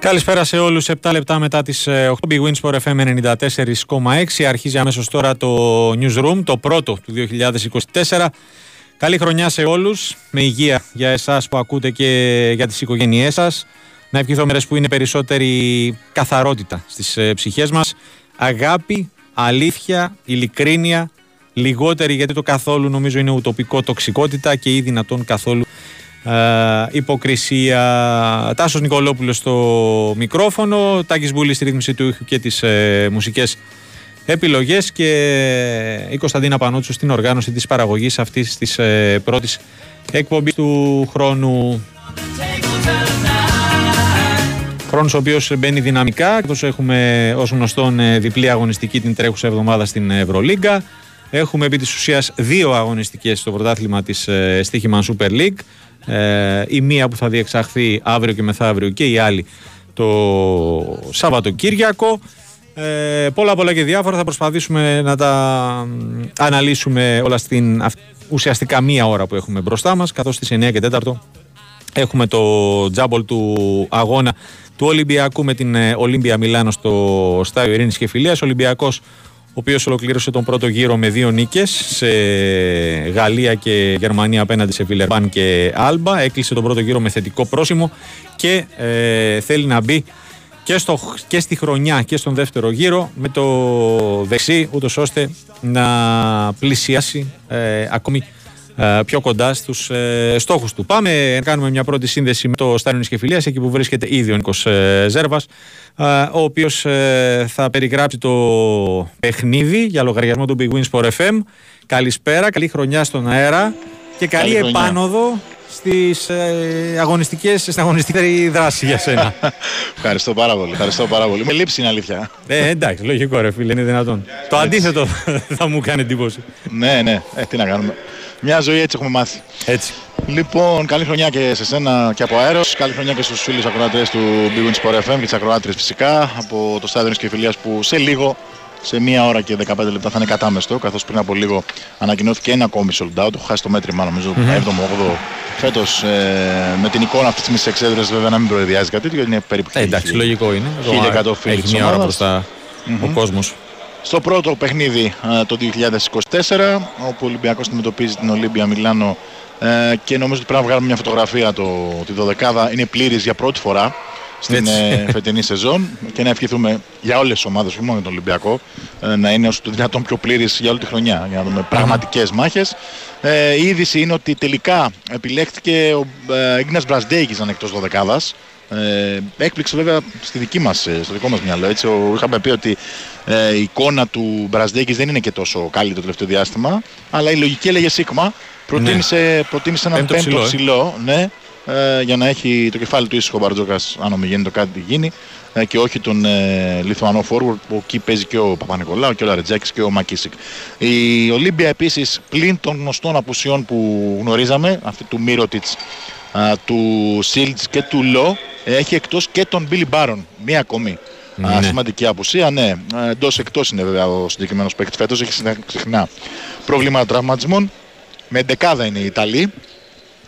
Καλησπέρα σε όλους. 7 λεπτά μετά τις 8 ε, Big Wins for FM 94,6 αρχίζει αμέσως τώρα το Newsroom, το πρώτο του 2024. Καλή χρονιά σε όλους, με υγεία για εσάς που ακούτε και για τις οικογένειές σας. Να ευχηθώ μέρες που είναι περισσότερη καθαρότητα στις ε, ψυχές μας. Αγάπη, αλήθεια, ειλικρίνεια, λιγότερη γιατί το καθόλου νομίζω είναι ουτοπικό τοξικότητα και ή δυνατόν καθόλου ε, υποκρισία. Τάσος Νικολόπουλος στο μικρόφωνο, Τάκης Μπούλης στη ρύθμιση του ήχου και τις ε, μουσικές επιλογές και η Κωνσταντίνα Πανούτσου στην οργάνωση της παραγωγής αυτής της ε, πρώτης εκπομπής του χρόνου. Χρόνος ο οποίος μπαίνει δυναμικά, εκτός έχουμε ως γνωστόν ε, διπλή αγωνιστική την τρέχουσα εβδομάδα στην Ευρωλίγκα. Έχουμε επί της ουσίας δύο αγωνιστικές στο πρωτάθλημα της ε, Στίχημαν Super League. Ε, η μία που θα διεξαχθεί αύριο και μεθαύριο και η άλλη το Σαββατοκύριακο. Ε, πολλά πολλά και διάφορα θα προσπαθήσουμε να τα αναλύσουμε όλα στην ουσιαστικά μία ώρα που έχουμε μπροστά μας καθώς στις 9 και 4 έχουμε το τζάμπολ του αγώνα του Ολυμπιακού με την Ολύμπια Μιλάνο στο Στάιο Ειρήνης και Φιλίας. Ολυμπιακός ο οποίος ολοκλήρωσε τον πρώτο γύρο με δύο νίκες σε Γαλλία και Γερμανία απέναντι σε Βιλερμπάν και Άλμπα. Έκλεισε τον πρώτο γύρο με θετικό πρόσημο και ε, θέλει να μπει και, στο, και στη χρονιά και στον δεύτερο γύρο με το δεξί, ούτως ώστε να πλησιάσει ε, ακόμη ε, πιο κοντά στους ε, στόχους του. Πάμε να κάνουμε μια πρώτη σύνδεση με το Στάνιο Νισκεφιλία, εκεί που βρίσκεται ήδη ο Νίκος ε, Ζέρβας, ο οποίος θα περιγράψει το παιχνίδι για λογαριασμό του Big Wins for FM. Καλησπέρα, καλή χρονιά στον αέρα και καλή, καλή επάνωδο στις ε, αγωνιστικές, στην αγωνιστική δράση για σένα. ευχαριστώ πάρα πολύ. Ευχαριστώ πάρα πολύ. Με λείψει είναι αλήθεια. Ε, εντάξει, λογικό ρε φίλε, είναι δυνατόν. Το αντίθετο θα μου κάνει εντύπωση. ναι, ναι, ε, τι να κάνουμε. Μια ζωή έτσι έχουμε μάθει. Έτσι. Λοιπόν, καλή χρονιά και σε σένα και από αέρος. Καλή χρονιά και στους φίλους ακροατές του Big Win Sport FM και τις ακροάτριες φυσικά από το στάδιο και φιλίας που σε λίγο, σε μία ώρα και 15 λεπτά θα είναι κατάμεστο. Καθώς πριν από λίγο ανακοινώθηκε ένα ακόμη sold out. Έχω χάσει το μέτρημα, νομίζω, mm-hmm. 7ο-8ο φέτος. Ε, με την εικόνα αυτής της εξέδρε, βέβαια να μην προεδιάζει κάτι τέτοιο, γιατί είναι περίπου. Ε, εντάξει, λογικό είναι. 1100 φίλοι. Έχει μία ώρα μπροστά ο κόσμος στο πρώτο παιχνίδι το 2024 όπου ο Ολυμπιακός αντιμετωπίζει την Ολύμπια Μιλάνο ε, και νομίζω ότι πρέπει να βγάλουμε μια φωτογραφία το, τη 12 είναι πλήρης για πρώτη φορά στην ε, φετινή σεζόν και να ευχηθούμε για όλες τις ομάδες, όχι μόνο για τον Ολυμπιακό, ε, να είναι όσο το δυνατόν πιο πλήρης για όλη τη χρονιά, για να δούμε πραγματικές μάχες. Ε, η είδηση είναι ότι τελικά επιλέχθηκε ο ε, Ίγνας Μπρασντέγης να είναι εκτός 12 ε, έκπληξε βέβαια στη δική μας, ε, στο δικό μας μυαλό. Έτσι, ο, είχαμε πει ότι ε, η εικόνα του Μπρασδέκης δεν είναι και τόσο καλή το τελευταίο διάστημα, αλλά η λογική έλεγε Σίγμα. Προτίμησε, ναι. προτίμησε έναν πέμπτο, πέμπτο ψηλό, ναι, ε, για να έχει το κεφάλι του ήσυχο ο Μπαρτζόκας, αν ομιγένει το κάτι γίνει, ε, και όχι τον ε, Λιθουανό forward που εκεί παίζει και ο Παπα-Νικολάου και ο Λαρετζάκης και ο Μακίσικ. Η Ολύμπια επίσης πλην των γνωστών απουσιών που γνωρίζαμε, αυτή του Μύρωτιτς, του Σίλτς και του Λό, έχει εκτός και τον Μπίλι Μπάρον, μία ακόμη. Ναι. σημαντική απουσία, ναι. Εντός εκτός είναι βέβαια ο συγκεκριμένος παίκτης φέτος. Έχει συχνά προβλήματα τραυματισμών. Με δεκάδα είναι οι Ιταλοί.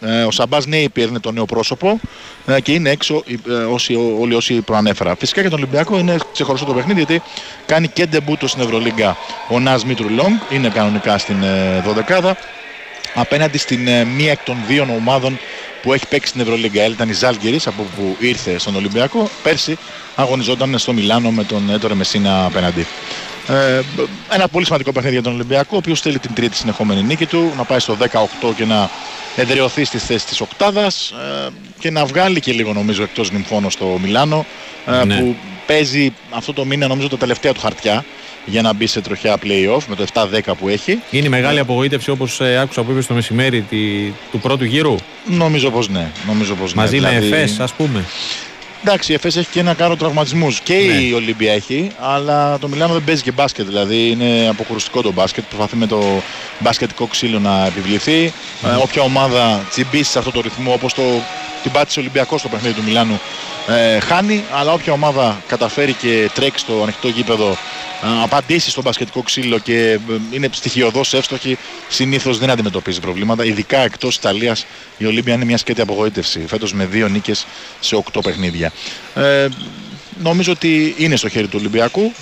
Ε, ο Σαμπάζ Νέιπιερ είναι το νέο πρόσωπο ε, και είναι έξω ε, όσοι, όλοι όσοι προανέφερα. Φυσικά για τον Ολυμπιακό είναι ξεχωριστό το παιχνίδι γιατί κάνει και ντεμπούτο στην Ευρωλίγκα ο Νάζ Μήτρου Λονγκ. Είναι κανονικά στην 12 απέναντι στην μία εκ των δύο ομάδων που έχει παίξει στην Ευρωλίγκα. Ήταν η Ζαλγκίρις από που ήρθε στον Ολυμπιακό. Πέρσι αγωνιζόταν στο Μιλάνο με τον Έτορε Μεσίνα απέναντι. Ε, ένα πολύ σημαντικό παιχνίδι για τον Ολυμπιακό, ο οποίος θέλει την τρίτη συνεχόμενη νίκη του, να πάει στο 18 και να εδραιωθεί στη θέση της οκτάδας ε, και να βγάλει και λίγο νομίζω εκτός νυμφώνο στο Μιλάνο, ε, ναι. που παίζει αυτό το μήνα νομίζω τα τελευταία του χαρτιά για να μπει σε τροχιά play-off με το 7-10 που έχει. Είναι μεγάλη απογοήτευση όπως ε, άκουσα που είπες στο μεσημέρι τη, του πρώτου γύρου; Νομίζω πως ναι. Νομίζω πως Μαζί ναι. με δηλαδή... ΕΦΕΣ, ας πούμε. Εντάξει, η ΕΦΕΣ έχει και ένα κάρο τραυματισμούς. Και ναι. η Ολύμπια έχει, αλλά το Μιλάνο δεν παίζει και μπάσκετ. Δηλαδή είναι αποχωριστικό το μπάσκετ. Προσπαθεί με το μπασκετικό ξύλο να επιβληθεί. Mm. Ε, όποια ομάδα τσιμπήσει σε αυτό το ρυθμό, όπως το, την πάτησε ο Ολυμπιακός στο παιχνίδι του Μιλάνου, ε, χάνει, αλλά όποια ομάδα καταφέρει και τρέξει στο ανοιχτό γήπεδο, ε, απαντήσει στο μπασκετικό ξύλο και ε, είναι στοιχειοδός εύστοχη, συνήθως δεν αντιμετωπίζει προβλήματα. Ειδικά εκτός Ιταλίας, η Ολύμπια είναι μια σκέτη απογοήτευση. Φέτος με δύο νίκες σε οκτώ παιχνίδια. Ε, νομίζω ότι είναι στο χέρι του Ολυμπιακού,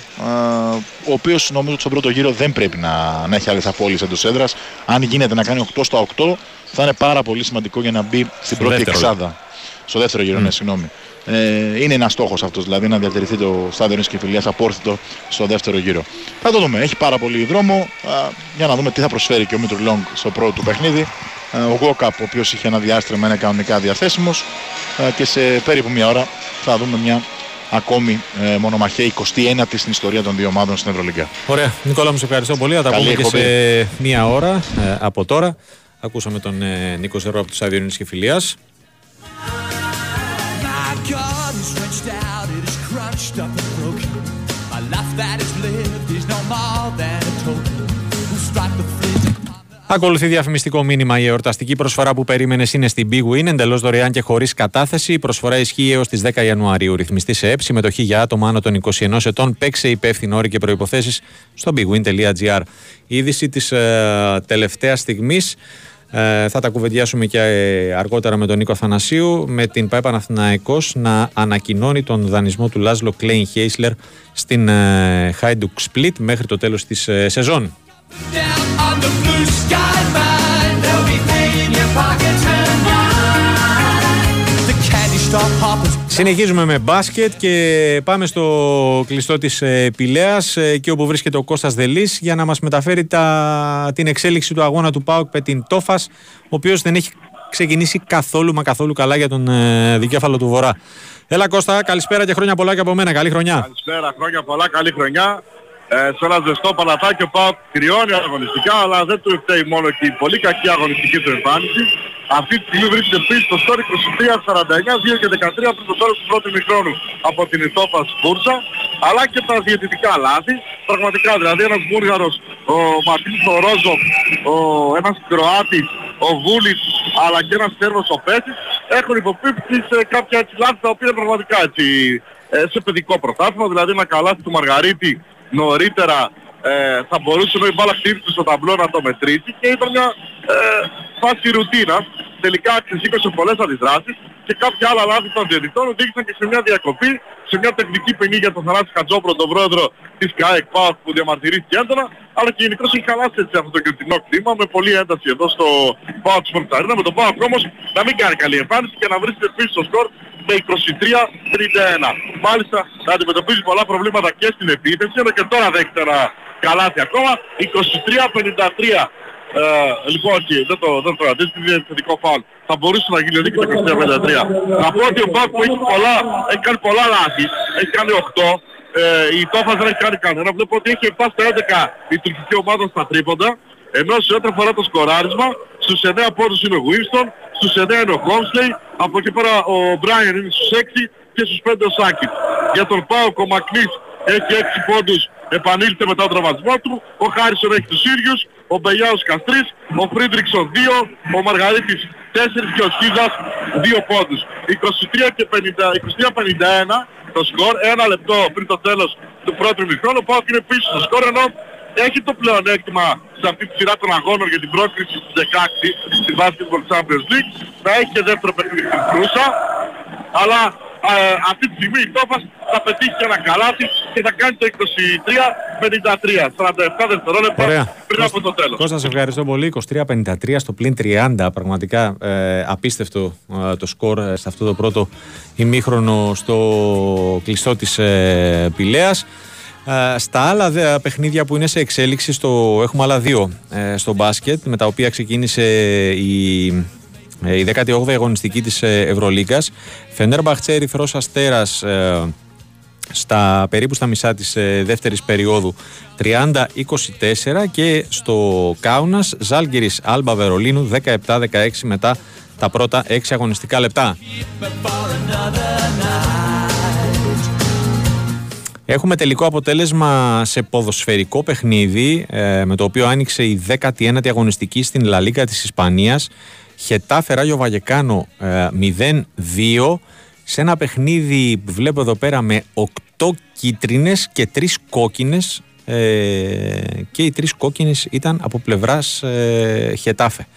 ο οποίος νομίζω ότι στον πρώτο γύρο δεν πρέπει να, να έχει άλλε απόλυσει εντός έδρας. Αν γίνεται να κάνει 8 στα 8, θα είναι πάρα πολύ σημαντικό για να μπει στην πρώτη εξάδα. Στο δεύτερο γύρο, mm. ναι, συγγνώμη. Ε, είναι ένας στόχος αυτός, δηλαδή να διατηρηθεί το στάδιο τη Κεφυλία απόρθητο στο δεύτερο γύρο. Θα το δούμε. Έχει πάρα πολύ δρόμο α, για να δούμε τι θα προσφέρει και ο Μίτρου Λόγκ στο πρώτο του παιχνίδι. ο Γκόκαπ, ο οποίος είχε ένα διάστημα, είναι κανονικά διαθέσιμος και σε περίπου μία ώρα θα δούμε μια ακόμη ε, μονομαχία 21η στην ιστορία των δύο ομάδων στην Ευρωλίγκα. Ωραία. Νικόλα, μου σε ευχαριστώ πολύ. Θα τα πούμε και σε μία ώρα ε, από τώρα. Ακούσαμε τον ε, Νίκο Ζερό από τους Αδειονίδη και Φιλίας. Ακολουθεί διαφημιστικό μήνυμα. Η εορταστική προσφορά που περίμενε είναι στην Big Win, εντελώς δωρεάν και χωρίς κατάθεση. Η προσφορά ισχύει έως τις 10 Ιανουαρίου. Ρυθμιστή σε ΕΠ, συμμετοχή για άτομα άνω των 21 ετών. Παίξε υπεύθυνο όροι και προποθέσει στο bigwin.gr. Η είδηση της ε, τελευταίας στιγμής. Ε, θα τα κουβεντιάσουμε και ε, αργότερα με τον Νίκο Θανασίου με την ΠαΕ Παναθηναϊκός να ανακοινώνει τον δανεισμό του Λάζλο Κλέιν Χέισλερ στην ε, Hajduk Split μέχρι το τέλος της ε, σεζόν. Συνεχίζουμε με μπάσκετ και πάμε στο κλειστό της ε, Πηλέας ε, και όπου βρίσκεται ο Κώστας Δελής για να μας μεταφέρει τα, την εξέλιξη του αγώνα του ΠΑΟΚ με την Τόφας ο οποίος δεν έχει ξεκινήσει καθόλου μα καθόλου καλά για τον ε, δικέφαλο του Βορρά. Έλα Κώστα, καλησπέρα και χρόνια πολλά και από μένα. Καλή χρονιά. Καλησπέρα, χρόνια πολλά, καλή χρονιά ε, σε ένα ζεστό παλατάκι ο Πάοκ κρυώνει αγωνιστικά αλλά δεν του φταίει μόνο και η πολύ κακή αγωνιστική του εμφάνιση. Αυτή τη στιγμή βρίσκεται πίσω στο σκορ 23-49, 2 και 13 πριν το τέλος του πρώτου μικρόνου από την Ιτόπας Μπούρσα αλλά και τα διαιτητικά λάθη. Πραγματικά δηλαδή ένας Βούργαρος, ο Ματίνης ο Ρόζο, ο, ένας Κροάτης, ο Βούλης αλλά και ένας Σέρβος ο Πέσης έχουν υποπίπτει σε κάποια έτσι λάθη τα οποία πραγματικά έτσι ε, σε παιδικό πρωτάθλημα, δηλαδή ένα καλάθι του Μαργαρίτη νωρίτερα ε, θα μπορούσε να η μπάλα χτύπησε στο ταμπλό να το μετρήσει και ήταν μια ε, φάση ρουτίνας. Τελικά ξεσήκωσε πολλές αντιδράσεις και κάποια άλλα λάθη των διαιτητών οδήγησαν και σε μια διακοπή, σε μια τεχνική ποινή για τον Θανάση Χατζόπρο, τον πρόεδρο της ΚΑΕΚ ΠΑΟΚ που διαμαρτυρήθηκε έντονα, αλλά και γενικώς έχει χαλάσει έτσι αυτό το κριτινό κλίμα με πολλή ένταση εδώ στο ΠΑΟΚ Sports Arena, με τον ΠΑΟΚ όμως να μην κάνει καλή εμφάνιση και να βρίσκεται πίσω στο σκορ με 23-31. Μάλιστα θα αντιμετωπίζει πολλά προβλήματα και στην επίθεση, αλλά και τώρα δέχεται ένα καλάθι ακόμα. 23-53. Ε, λοιπόν, και δεν το, δεν το κρατήσει, είναι θετικό φάουλ. Θα μπορούσε να γίνει και το 23-53. Να πω ότι ο Μπάκ που έχει, πολλά, έχει κάνει πολλά λάθη, έχει κάνει 8, ε, η Τόφας δεν έχει κάνει κανένα. Βλέπω ότι έχει 7 στα 11 η τουρκική ομάδα στα τρίποντα. Ενώ σε ό,τι αφορά το σκοράρισμα, στους 9 πόντους είναι ο Winston, στους 9 είναι ο Χόμσλεϊ, από εκεί πέρα ο Μπράιν είναι στους 6 και στους 5 ο Σάκης. Για τον Πάοκ ο Μακλής έχει 6 πόντους, επανήλθε μετά τον τραυματισμό του, ο Χάρισον έχει τους ίδιους, ο Μπελιάος Καστρής, ο Φρίντριξον 2, ο Μαργαρίτης 4 και ο Σχίζας 2 πόντους. 23 και 50, 23-51 το σκορ, ένα λεπτό πριν το τέλος του πρώτου ημιχρόνου, ο Πάοκ είναι πίσω στο σκορ ενώ έχει το πλεονέκτημα σε αυτή τη σειρά των αγώνων για την πρόκριση του 16 στην Basketball Champions League. Να έχει και δεύτερο παιχνίδι στην Κρούσα αλλά ε, αυτή τη στιγμή η Τόφας θα πετύχει ένα καλάθι και θα κάνει το 23-53 47 δευτερόλεπτα πριν από το τέλος. Κώστα σε ευχαριστώ πολύ. 23-53 στο πλήν 30 πραγματικά ε, απίστευτο ε, το σκορ ε, σε αυτό το πρώτο ημίχρονο στο κλειστό της ε, Πηλέας. Στα άλλα παιχνίδια που είναι σε εξέλιξη, στο, έχουμε άλλα δύο ε, στο μπάσκετ, με τα οποία ξεκίνησε η, ε, η 18η αγωνιστική της ε, Ευρωλίγκας. Φενέρμπαχτσε Ερυθρός Αστέρας στα περίπου στα μισά της δεύτερης περίοδου 30-24 και στο Κάουνας Ζάλγκυρης Άλμπα Βερολίνου 17-16 μετά τα πρώτα 6 αγωνιστικά λεπτά. Έχουμε τελικό αποτέλεσμα σε ποδοσφαιρικό παιχνίδι ε, με το οποίο άνοιξε η 19η αγωνιστική στην Λα Λίγκα της Ισπανίας. Χετάφε Ράγιο Βαγεκάνο 0-2. σε ένα παιχνίδι που βλέπω εδώ πέρα με 8 κίτρινες και 3 κόκκινες ε, και οι τρεις κόκκινες ήταν από πλευράς ε, Χετάφε.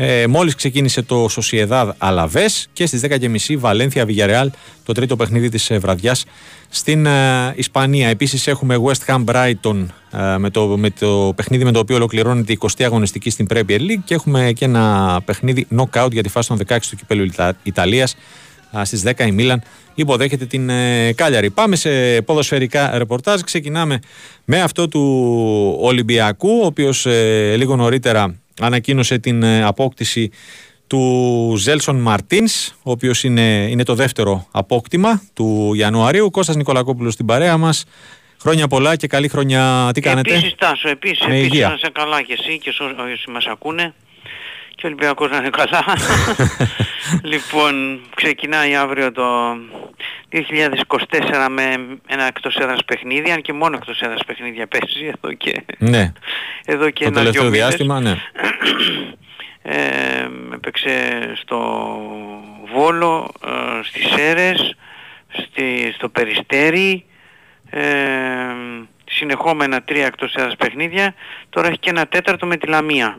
Ε, μόλις ξεκίνησε το Sociedad Αλαβές και στις 10.30 Βαλένθια Villarreal το τρίτο παιχνίδι της ε, βραδιάς στην ε, Ισπανία. Επίσης έχουμε West Ham Brighton ε, με, το, με το παιχνίδι με το οποίο ολοκληρώνεται η 20η αγωνιστική στην Premier League και έχουμε και ένα παιχνίδι knockout για τη φάση των 16 του κυπέλου Ιταλίας στις 10 η Μίλαν υποδέχεται την ε, Κάλιαρη. Πάμε σε ποδοσφαιρικά ρεπορτάζ. Ξεκινάμε με αυτό του Ολυμπιακού, ο οποίος ε, λίγο νωρίτερα ανακοίνωσε την ε, απόκτηση του Ζέλσον Μαρτίνς, ο οποίος είναι, είναι το δεύτερο απόκτημα του Ιανουαρίου. Κώστας Νικολακόπουλος στην παρέα μας. Χρόνια πολλά και καλή χρονιά. Τι κάνετε; Επίσης Τάσο, επίσης, επίσης να σε καλά και εσύ και όσοι μας ακούνε και ο Ολυμπιακός να είναι καλά. λοιπόν, ξεκινάει αύριο το 2024 με ένα εκτός έδρας παιχνίδι, αν και μόνο εκτός έδρας παιχνίδια παίζει εδώ και, ναι. εδώ και το ένα τελευταίο διάστημα, ναι. ε, έπαιξε στο Βόλο, ε, στις Σέρες, στη, στο Περιστέρι, ε, συνεχόμενα τρία εκτός έδρας παιχνίδια, τώρα έχει και ένα τέταρτο με τη Λαμία.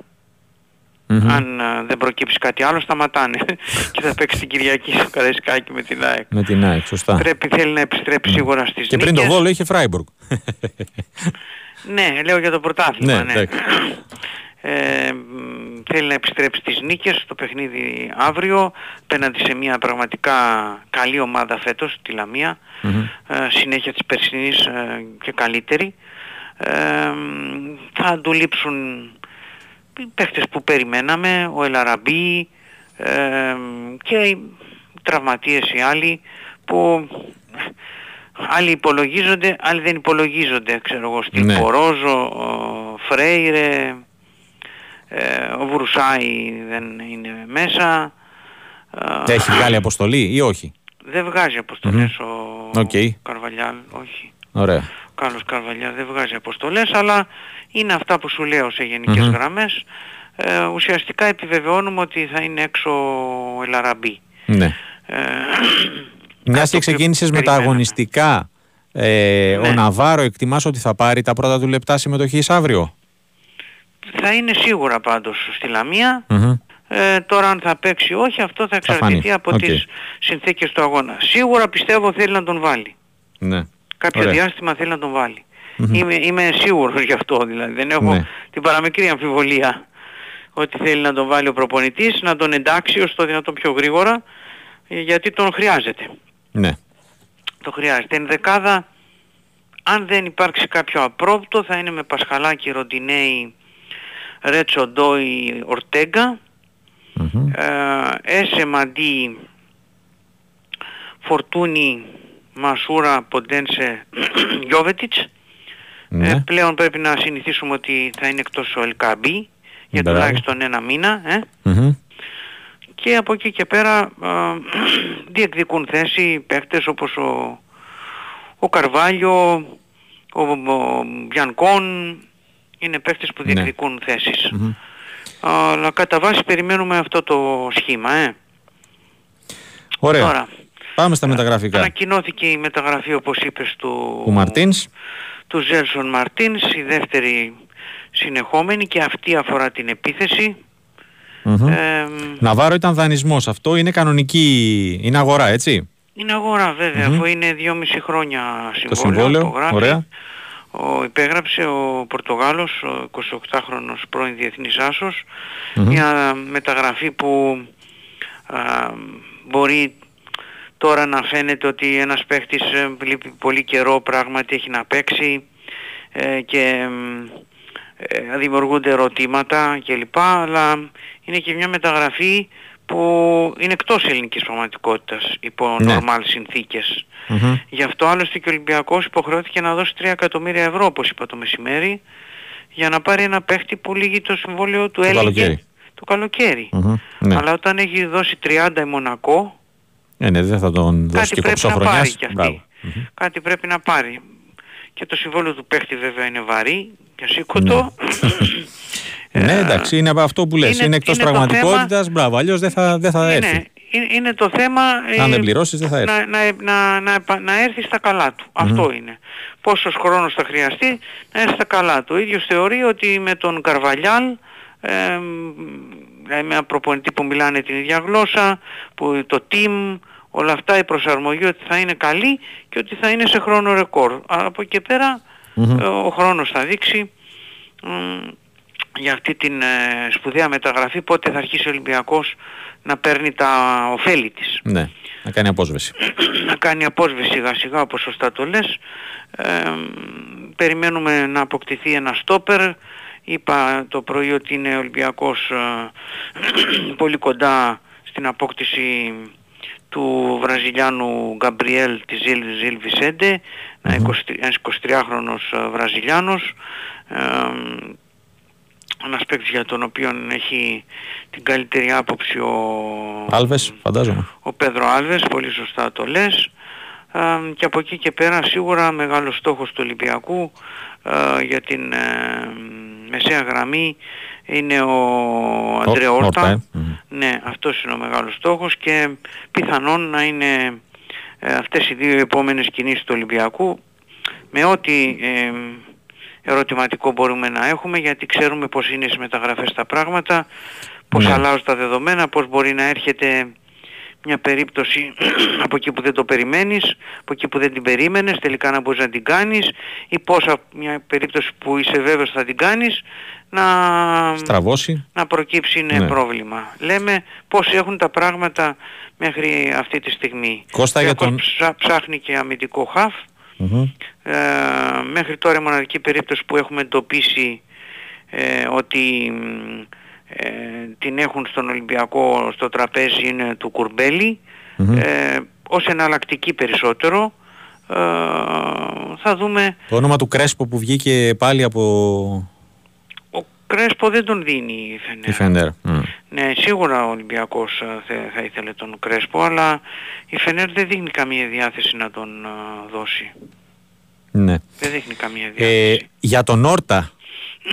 Αν α, δεν προκύψει κάτι άλλο σταματάνε και θα παίξει την Κυριακή στο Καραϊσκάκι με την ΑΕΚ. Με την ΑΕΚ, σωστά. Πρέπει, θέλει να επιστρέψει σίγουρα στις Και πριν νίκες. το Βόλο είχε Φράιμπουργκ. Ναι, λέω για το πρωτάθλημα, Ναι, ναι. εντάξει. Ε, μ, θέλει να επιστρέψει στις νίκες στο παιχνίδι αύριο πέναντι σε μια πραγματικά καλή ομάδα φέτος, τη Λαμία Μμμ. ε, συνέχεια της περσινής ε, και καλύτερη ε, μ, θα του λείψουν οι παίχτες που περιμέναμε ο Ελαραμπή ε, μ, και οι τραυματίες οι άλλοι που άλλοι υπολογίζονται, άλλοι δεν υπολογίζονται ξέρω εγώ στην Ναι. Πορόζο, ο Φρέιρε ε, ο Βρουσάη δεν είναι μέσα ε, Έχει βγάλει αποστολή ή όχι; δεν βγάζει αποστολές ο Οκ. Καρβαλιάλ, όχι. Ωραία. Ο Κάρλος Καρβαλιάλ δεν βγάζει αποστολές, αλλά είναι αυτά που σου λέω σε γενικές Μμμ. γραμμές. Ε, ουσιαστικά επιβεβαιώνουμε ότι θα είναι έξω ο Ελ Αραμπί. Ναι. Ε, Μιας κάτι και το οποίο ξεκίνησες με τα περιμέναμε. αγωνιστικά, ε, ο Ναι. Ναβάρο εκτιμάς ότι θα πάρει τα πρώτα του λεπτά συμμετοχής αύριο; Θα είναι σίγουρα πάντως στη Λαμία. Μμμ. Ε, τώρα αν θα παίξει όχι, αυτό θα φανεί. εξαρτηθεί από Οκ. τις συνθήκες του αγώνα. Σίγουρα πιστεύω θέλει να τον βάλει. Ναι. Κάποιο Ωραία. διάστημα θέλει να τον βάλει. Είμαι, είμαι σίγουρος γι' αυτό δηλαδή. Δεν έχω Ναι. την παραμικρή αμφιβολία ότι θέλει να τον βάλει ο προπονητής, να τον εντάξει ως το δυνατόν πιο γρήγορα ε, γιατί τον χρειάζεται. Ναι. Το χρειάζεται. Εν δεκάδα, αν δεν υπάρξει κάποιο απρόπτο, θα είναι με Πασχαλάκη, Ροντινέη, Ρέτσο Ντόι, Ορτέγκα, Μμμ. ε, Έσε Μαντί, Φορτούνι, Μασούρα, Ποντένσε, Γιώβετιτς. Ναι. Ε, πλέον πρέπει να συνηθίσουμε ότι θα είναι εκτός ο Ελκαμπή για Μπράβο. τουλάχιστον ένα μήνα. Ε. Μμμ. Και από εκεί και πέρα ε, διεκδικούν θέση παίχτες όπως ο, ο Καρβάλιο, ο, ο Μπιανκόν, είναι παίχτες που Ναι. διεκδικούν θέσεις. Μμμ. Αλλά κατά βάση περιμένουμε αυτό το σχήμα. Ε. Ωραία. Τώρα, Πάμε στα μεταγραφικά. ανακοινώθηκε η μεταγραφή όπως είπες του, Ο Μαρτίνς. του Ζέλσον Μαρτίνς, η δεύτερη συνεχόμενη και αυτή αφορά την επίθεση. Μμμ. Ε, Ναβάρο ήταν δανεισμός. Αυτό είναι κανονική. Είναι αγορά, έτσι; είναι αγορά βέβαια, Μμμ. αφού είναι 2,5 χρόνια Το συμβόλαιο, συμβόλαιο. υπογράφει. Ωραία. Ο, υπέγραψε ο Πορτογάλος, ο 28χρονος πρώην διεθνής άσος, Μμμ. μια μεταγραφή που α, μπορεί τώρα να φαίνεται ότι ένας παίχτης ε, λείπει πολύ καιρό πράγματι έχει να παίξει ε, και μ, ε, δημιουργούνται ερωτήματα κλπ. Αλλά είναι και μια μεταγραφή που είναι εκτός ελληνικής πραγματικότητας υπό Ναι. νορμάλ συνθήκες. Μμμ. Γι' αυτό άλλωστε και ο Ολυμπιακός υποχρεώθηκε να δώσει 3 εκατομμύρια ευρώ όπως είπα το μεσημέρι για να πάρει ένα παίχτη που λύγει το συμβόλαιο του Το έλεγε καλοκαίρι. το καλοκαίρι. Μμμ. Ναι. Αλλά όταν έχει δώσει 30 η Μονακό Ε, ναι, δεν θα τον δώσει κάτι και πρέπει να πάρει κοψόχρονιας. κι αυτή. Μπράβο. Μμμ. Κάτι πρέπει να πάρει. Και το συμβόλαιο του παίχτη βέβαια είναι βαρύ και σήκωτο. Ναι, Ε, εντάξει, είναι από αυτό που λες. είναι- Είναι, εκτός είναι το πραγματικότητας. Μπράβο, αλλιώς δεν θα, δεν θα έρθει. είναι, είναι το θέμα Αν δεν πληρώσεις δεν θα έρθει. να, να, να, να, να έρθει στα καλά του. Αυτό είναι. Πόσος χρόνος θα χρειαστεί να έρθει στα καλά του. Ο ίδιος θεωρεί ότι με τον Καρβαλιάλ ε, δηλαδή με ένα προπονητή που μιλάνε την ίδια γλώσσα, που το team, όλα αυτά η προσαρμογή ότι θα είναι καλή και ότι θα είναι σε χρόνο ρεκόρ. Από εκεί και πέρα ε, ο χρόνος θα δείξει για αυτή την ε, σπουδαία μεταγραφή πότε θα αρχίσει ο Ολυμπιακός να παίρνει τα ωφέλη της. Ναι, να κάνει απόσβεση. να κάνει απόσβεση σιγά σιγά όπως σωστά το λες. Ε, περιμένουμε να αποκτηθεί ένα στόπερ. Είπα το πρωί ότι είναι ο Ολυμπιακός ε, πολύ κοντά στην απόκτηση του Βραζιλιάνου Γκαμπριέλ της Ζιλ, Ζιλ Βισέντε, ένας 23χρονος Βραζιλιάνος, ε, ένας παίκτης για τον οποίο έχει την καλύτερη άποψη ο... Άλβες, φαντάζομαι. Ο Πέδρο Άλβες, πολύ σωστά το λες. Ε, και από εκεί και πέρα σίγουρα μεγάλος στόχος του Ολυμπιακού ε, για την ε, μεσαία γραμμή είναι ο Αντρέ Όρτα. Ναι, αυτός είναι ο μεγάλος στόχος και πιθανόν να είναι αυτές οι δύο επόμενες κινήσεις του Ολυμπιακού με ό,τι ερωτηματικό μπορούμε να έχουμε γιατί ξέρουμε πώς είναι στις μεταγραφές τα πράγματα, πώς ναι. αλλάζουν τα δεδομένα, πώς μπορεί να έρχεται μια περίπτωση από εκεί που δεν το περιμένεις, από εκεί που δεν την περίμενες, τελικά να μπορείς να την κάνεις ή πώς μια περίπτωση που είσαι βέβαιος θα την κάνεις να, Στραβώσει. να προκύψει είναι πρόβλημα. Λέμε πώς έχουν τα πράγματα μέχρι αυτή τη στιγμή. Κώστα για τον... ψάχνει και αμυντικό χαφ, ε, μέχρι τώρα η μοναδική περίπτωση που έχουμε εντοπίσει ε, ότι ε, την έχουν στον Ολυμπιακό στο τραπέζι είναι του κουρμπελη ε, ως εναλλακτική περισσότερο ε, θα δούμε το όνομα του Κρέσπο που βγήκε πάλι από ο Κρέσπο δεν τον δίνει η Φενέρ, η Φενέρ. ναι σίγουρα ο Ολυμπιακός θα, ήθελε τον Κρέσπο αλλά η Φενέρ δεν δείχνει καμία διάθεση να τον δώσει ναι. Δεν δείχνει καμία ε, διάθεση. για τον Όρτα,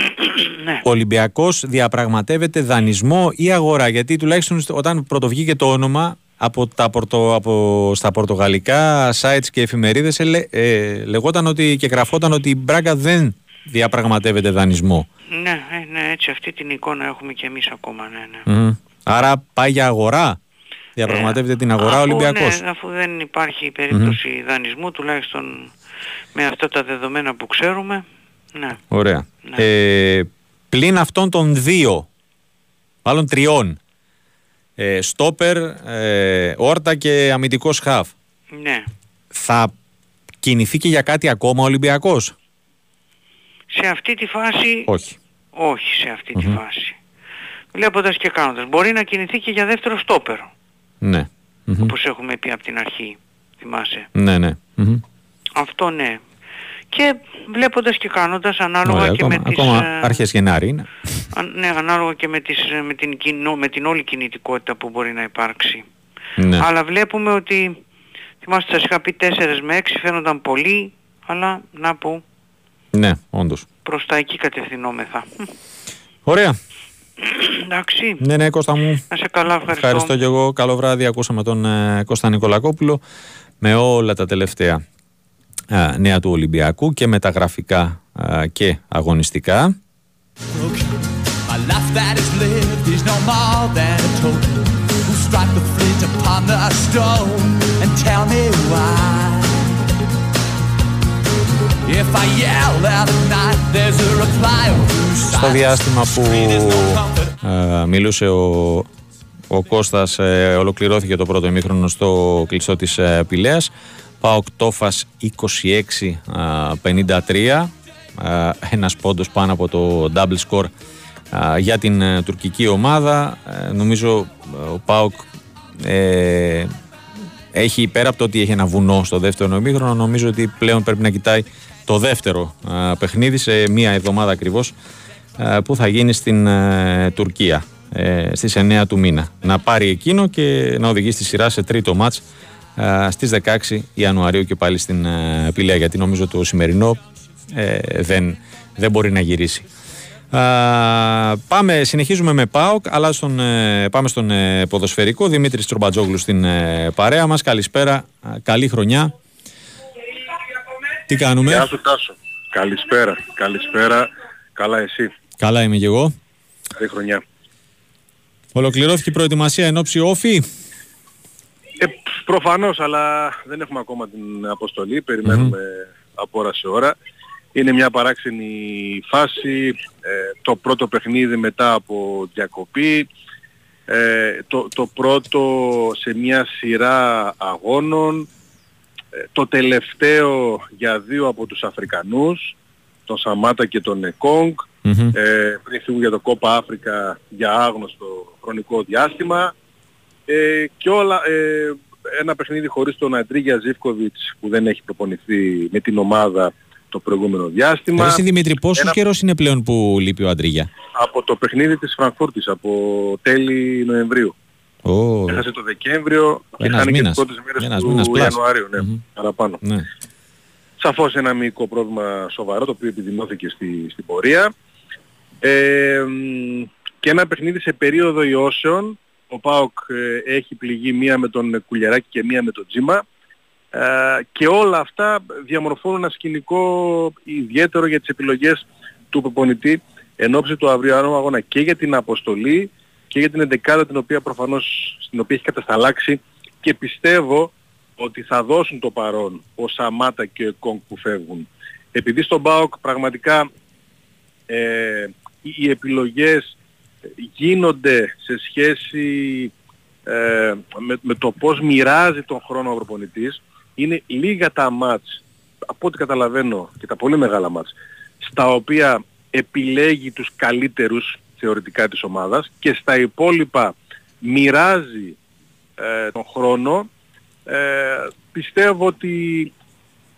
ναι. ο Ολυμπιακός διαπραγματεύεται δανεισμό ή αγορά. Γιατί τουλάχιστον όταν πρωτοβγήκε το όνομα από τα πορτο, από, στα πορτογαλικά sites και εφημερίδες ε, ε, λεγόταν ότι και γραφόταν ότι η Μπράγκα δεν διαπραγματεύεται δανεισμό. Ναι, ε, ναι, έτσι αυτή την εικόνα έχουμε και εμείς ακόμα, ναι, ναι. Άρα πάει για αγορά; Διαπραγματεύεται την αγορά ο Ολυμπιακός; Ναι, αφού δεν υπάρχει δανεισμού, τουλάχιστον με αυτά τα δεδομένα που ξέρουμε. Ναι. Ωραία. Ναι. Ε, πλην αυτών των δύο, μάλλον τριών, ε, στόπερ, ε, όρτα και αμυντικός χαφ. Ναι. Θα κινηθεί και για κάτι ακόμα ο Ολυμπιακός; Σε αυτή τη φάση... Όχι. Όχι σε αυτή τη φάση. Βλέποντας και κάνοντας. Μπορεί να κινηθεί και για δεύτερο στόπερ. Ναι. Όπως έχουμε πει από την αρχή. Θυμάσαι. Ναι, ναι. Αυτό ναι. Και βλέποντας και κάνοντας ανάλογα και με τις... Ακόμα ε, αρχές Γενάρη είναι. ναι, ανάλογα και με, τις, με, την, με την όλη κινητικότητα που μπορεί να υπάρξει. Ναι. Αλλά βλέπουμε ότι, θυμάστε σας είχα πει 4 με 6 φαίνονταν πολύ, αλλά να πω... Ναι, όντως. Προς τα εκεί κατευθυνόμεθα. Ωραία. Εντάξει. Ναι, ναι, Κώστα μου. Να σε καλά, ευχαριστώ. Ευχαριστώ και εγώ. Καλό βράδυ. Ακούσαμε τον ε, Κώστα Νικολακόπουλο με όλα τα τελευταία νέα του Ολυμπιακού και μεταγραφικά και αγωνιστικά. Στο διάστημα που μιλούσε ο, ο Κώστας ε, ολοκληρώθηκε το πρώτο ημίχρονο στο κλειστό της ε, Πηλέας. Πάοκ Τόφας 26-53 ένας πόντος πάνω από το double score για την ε, τουρκική ομάδα. Ε, νομίζω ε, ο Πάοκ έχει πέρα από το ότι έχει ένα βουνό στο δεύτερο νομίχρονο νομίζω ότι πλέον πρέπει να κοιτάει το δεύτερο παιχνίδι σε μία εβδομάδα ακριβώς που θα γίνει στην Τουρκία στις 9 του μήνα να πάρει εκείνο και να οδηγήσει τη σειρά σε τρίτο μάτς στις 16 Ιανουαρίου και πάλι στην ε, Πηλαία γιατί νομίζω το σημερινό ε, δεν, δεν μπορεί να γυρίσει πάμε, συνεχίζουμε με ΠΑΟΚ, αλλά στον, ε, πάμε στον ε, ποδοσφαιρικό. Δημήτρης Τρομπατζόγλου στην ε, παρέα μας. Καλησπέρα, καλή χρονιά. Τι κάνουμε; Γεια σου Τάσο. Καλησπέρα, καλησπέρα. Καλά εσύ; Καλά είμαι και εγώ. Καλή χρονιά. Ολοκληρώθηκε η προετοιμασία εν ώψη όφη; Ε, προφανώς, αλλά δεν έχουμε ακόμα την αποστολή. Περιμένουμε από ώρα σε ώρα. Είναι μια παράξενη φάση, ε, το πρώτο παιχνίδι μετά από διακοπή, ε, το, το πρώτο σε μια σειρά αγώνων, ε, το τελευταίο για δύο από τους Αφρικανούς, τον Σαμάτα και τον Εκόγκ, ε, πριν φύγουν για το Κόπα Αφρικα για άγνωστο χρονικό διάστημα και όλα ένα παιχνίδι χωρίς τον Αντρίγια Ζίφκοβιτς που δεν έχει προπονηθεί με την ομάδα το προηγούμενο διάστημα. Εσύ Δημήτρη, πόσο Ένα... καιρός είναι πλέον που λείπει ο Αντρίγια; Από το παιχνίδι της Φραγκφούρτης, από τέλη Νοεμβρίου. Oh. Έχασε το Δεκέμβριο και χάνει και τις πρώτες μέρες Ένας του μήνας Ιανουαρίου, ναι, mm-hmm. παραπάνω. Ναι. Σαφώς ένα μικρό πρόβλημα σοβαρό, το οποίο επιδεινώθηκε στη, στην πορεία. Ε, και ένα παιχνίδι σε περίοδο ιώσεων. Ο ΠΑΟΚ ε, έχει πληγεί μία με τον Κουλιαράκη και μία με τον Τζίμα. Ε, και όλα αυτά διαμορφώνουν ένα σκηνικό ιδιαίτερο για τις επιλογές του προπονητή εν ώψη του αυριανού αγώνα και για την αποστολή και για την εντεκάδα την οποία προφανώς στην οποία έχει κατασταλάξει και πιστεύω ότι θα δώσουν το παρόν ο Σαμάτα και ο Κόγκ που φεύγουν. Επειδή στον ΠΑΟΚ πραγματικά ε, οι επιλογές γίνονται σε σχέση ε, με, με, το πώς μοιράζει τον χρόνο ο προπονητής είναι λίγα τα μάτς, από ό,τι καταλαβαίνω και τα πολύ μεγάλα μάτς, στα οποία επιλέγει τους καλύτερους θεωρητικά της ομάδας και στα υπόλοιπα μοιράζει ε, τον χρόνο. Ε, πιστεύω ότι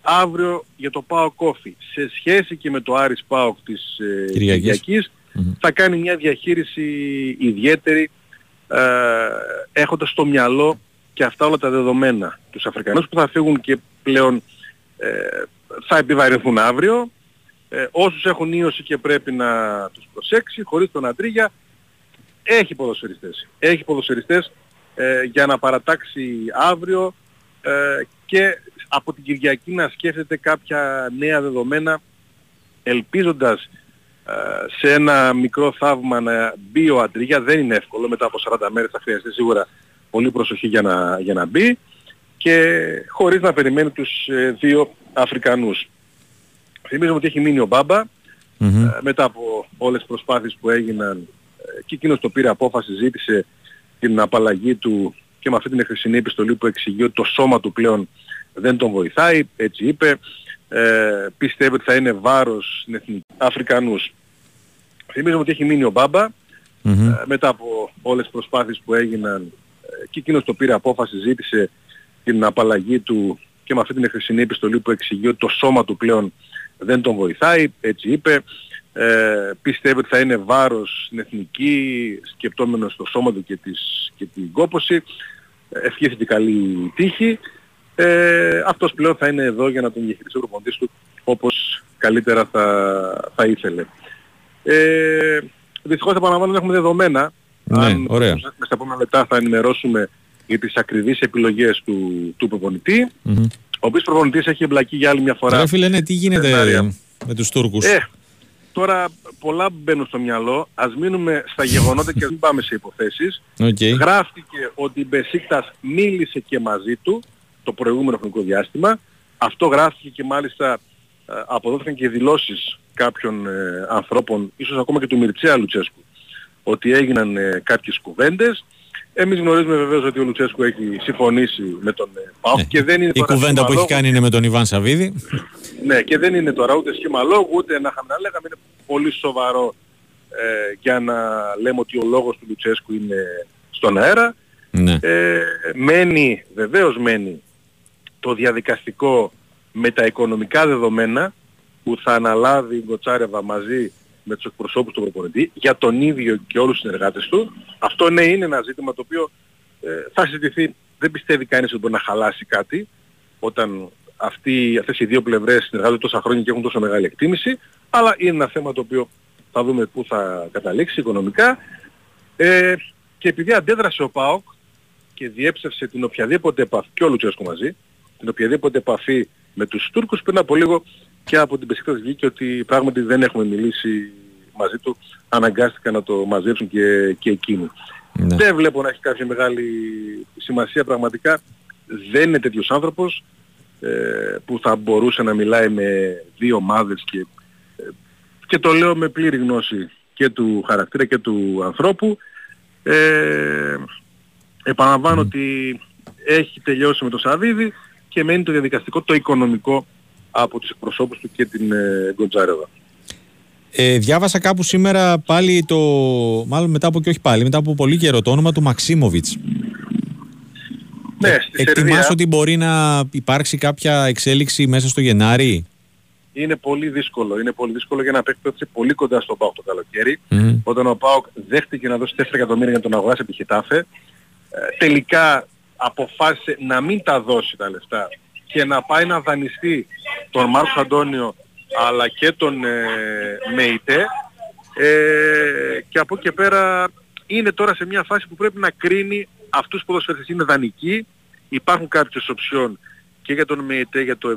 αύριο για το ΠΑΟ Κόφι σε σχέση και με το Άρης ΠΑΟΚ της ε, Κυριακής θα κάνει μια διαχείριση ιδιαίτερη ε, έχοντας στο μυαλό και αυτά όλα τα δεδομένα. Τους Αφρικανούς που θα φύγουν και πλέον ε, θα επιβαρυνθούν αύριο. Ε, όσους έχουν ίωση και πρέπει να τους προσέξει, χωρίς τον Αντρίγια, έχει ποδοσφαιριστές. Έχει ποδοσφαιριστές ε, για να παρατάξει αύριο ε, και από την Κυριακή να σκέφτεται κάποια νέα δεδομένα ελπίζοντας ε, σε ένα μικρό θαύμα να μπει ο Αντρίγια. Δεν είναι εύκολο, μετά από 40 μέρες θα χρειαστεί σίγουρα πολύ προσοχή για να, για να μπει και χωρίς να περιμένει τους ε, δύο Αφρικανούς. Θυμίζουμε ότι έχει μείνει ο μπαμπα ε, μετά από όλες τις προσπάθειες που έγιναν ε, και εκείνος το πήρε απόφαση, ζήτησε την απαλλαγή του και με αυτή την χρυσή επιστολή που εξηγεί ότι το σώμα του πλέον δεν τον βοηθάει, έτσι είπε, ε, πιστεύει ότι θα είναι βάρος στην εθνική Αφρικανούς. Θυμίζουμε ότι έχει μείνει ο μπαμπα μετά από όλες τις προσπάθειες που έγιναν και εκείνος το πήρε απόφαση, ζήτησε την απαλλαγή του και με αυτή την χρυσή επιστολή που εξηγεί ότι το σώμα του πλέον δεν τον βοηθάει, έτσι είπε. Ε, πιστεύει ότι θα είναι βάρος στην εθνική, σκεπτόμενος το σώμα του και, της, και την κόπωση. Ευχήθηκε καλή τύχη. Ε, αυτός πλέον θα είναι εδώ για να τον διαχειριστεί ο προποντής του όπως καλύτερα θα, θα ήθελε. Ε, δυστυχώς επαναλαμβάνω δεν έχουμε δεδομένα ναι, Αν ωραία. Μέσα στα επόμενα λεπτά θα ενημερώσουμε για τις ακριβείς επιλογές του, του προπονητή. Mm-hmm. Ο οποίος προπονητής έχει εμπλακεί για άλλη μια φορά. Ρε φίλε, ναι, τι γίνεται με τους Τούρκους; Ε, τώρα πολλά μπαίνουν στο μυαλό. Ας μείνουμε στα γεγονότα και μην πάμε σε υποθέσεις. Okay. Γράφτηκε ότι η Μπεσίκτας μίλησε και μαζί του το προηγούμενο χρονικό διάστημα. Αυτό γράφτηκε και μάλιστα ε, αποδόθηκαν και δηλώσεις κάποιων ε, ανθρώπων, ίσως ακόμα και του Μιρτσέα Λουτσέσκου, ότι έγιναν ε, κάποιες κουβέντες. Εμείς γνωρίζουμε βεβαίως ότι ο Λουτσέσκου έχει συμφωνήσει με τον ε, ΠΑΟΚ ναι. και δεν είναι Η κουβέντα που έχει κάνει είναι με τον Ιβάν Σαββίδη. ναι, και δεν είναι τώρα ούτε σχήμα λόγου, ούτε να είχαμε να λέγαμε, είναι πολύ σοβαρό ε, για να λέμε ότι ο λόγος του Λουτσέσκου είναι στον αέρα. Ναι. Ε, μένει, βεβαίως μένει το διαδικαστικό με τα οικονομικά δεδομένα που θα αναλάβει η Γκοτσάρεβα μαζί με τους εκπροσώπους του προπονητή για τον ίδιο και όλους τους συνεργάτες του. Αυτό ναι είναι ένα ζήτημα το οποίο ε, θα συζητηθεί. Δεν πιστεύει κανείς ότι μπορεί να χαλάσει κάτι όταν αυτοί, αυτές οι δύο πλευρές συνεργάζονται τόσα χρόνια και έχουν τόσο μεγάλη εκτίμηση, αλλά είναι ένα θέμα το οποίο θα δούμε πού θα καταλήξει οικονομικά. Ε, και επειδή αντέδρασε ο ΠΑΟΚ και διέψευσε την οποιαδήποτε επαφή, και ο Λουτσέσκο μαζί, την οποιαδήποτε επαφή με τους Τούρκους πριν από λίγο και από την Πεσίκτας βγήκε ότι πράγματι δεν έχουμε μιλήσει μαζί του, αναγκάστηκαν να το μαζέψουν και, και εκείνοι. Ναι. Δεν βλέπω να έχει κάποια μεγάλη σημασία πραγματικά. Δεν είναι τέτοιος άνθρωπος ε, που θα μπορούσε να μιλάει με δύο ομάδες και, ε, και το λέω με πλήρη γνώση και του χαρακτήρα και του ανθρώπου. Ε, επαναλαμβάνω ότι έχει τελειώσει με το Σαββίδι και μένει το διαδικαστικό, το οικονομικό από τους εκπροσώπους του και την ε, Γκοντζάρεβα. Ε, διάβασα κάπου σήμερα πάλι το, μάλλον μετά από και όχι πάλι, μετά από πολύ καιρό το όνομα του Μαξίμοβιτς. Ναι, ε, στη Εκτιμάς ότι μπορεί να υπάρξει κάποια εξέλιξη μέσα στο Γενάρη; Είναι πολύ δύσκολο. Είναι πολύ δύσκολο για να παίξει πολύ κοντά στον ΠΑΟΚ το καλοκαίρι. Όταν ο ΠΑΟΚ δέχτηκε να δώσει 4 εκατομμύρια για τον αγοράσει επί Χιτάφε. Ε, τελικά αποφάσισε να μην τα δώσει τα λεφτά και να πάει να δανειστεί τον Μάρκο Αντώνιο αλλά και τον ε, ΜΕΙΤΕ ε, και από εκεί και πέρα είναι τώρα σε μια φάση που πρέπει να κρίνει αυτούς που ποδοσφαιριστές. Είναι δανεικοί υπάρχουν κάποιες οψιόν και για τον ΜΕΙΤΕ για το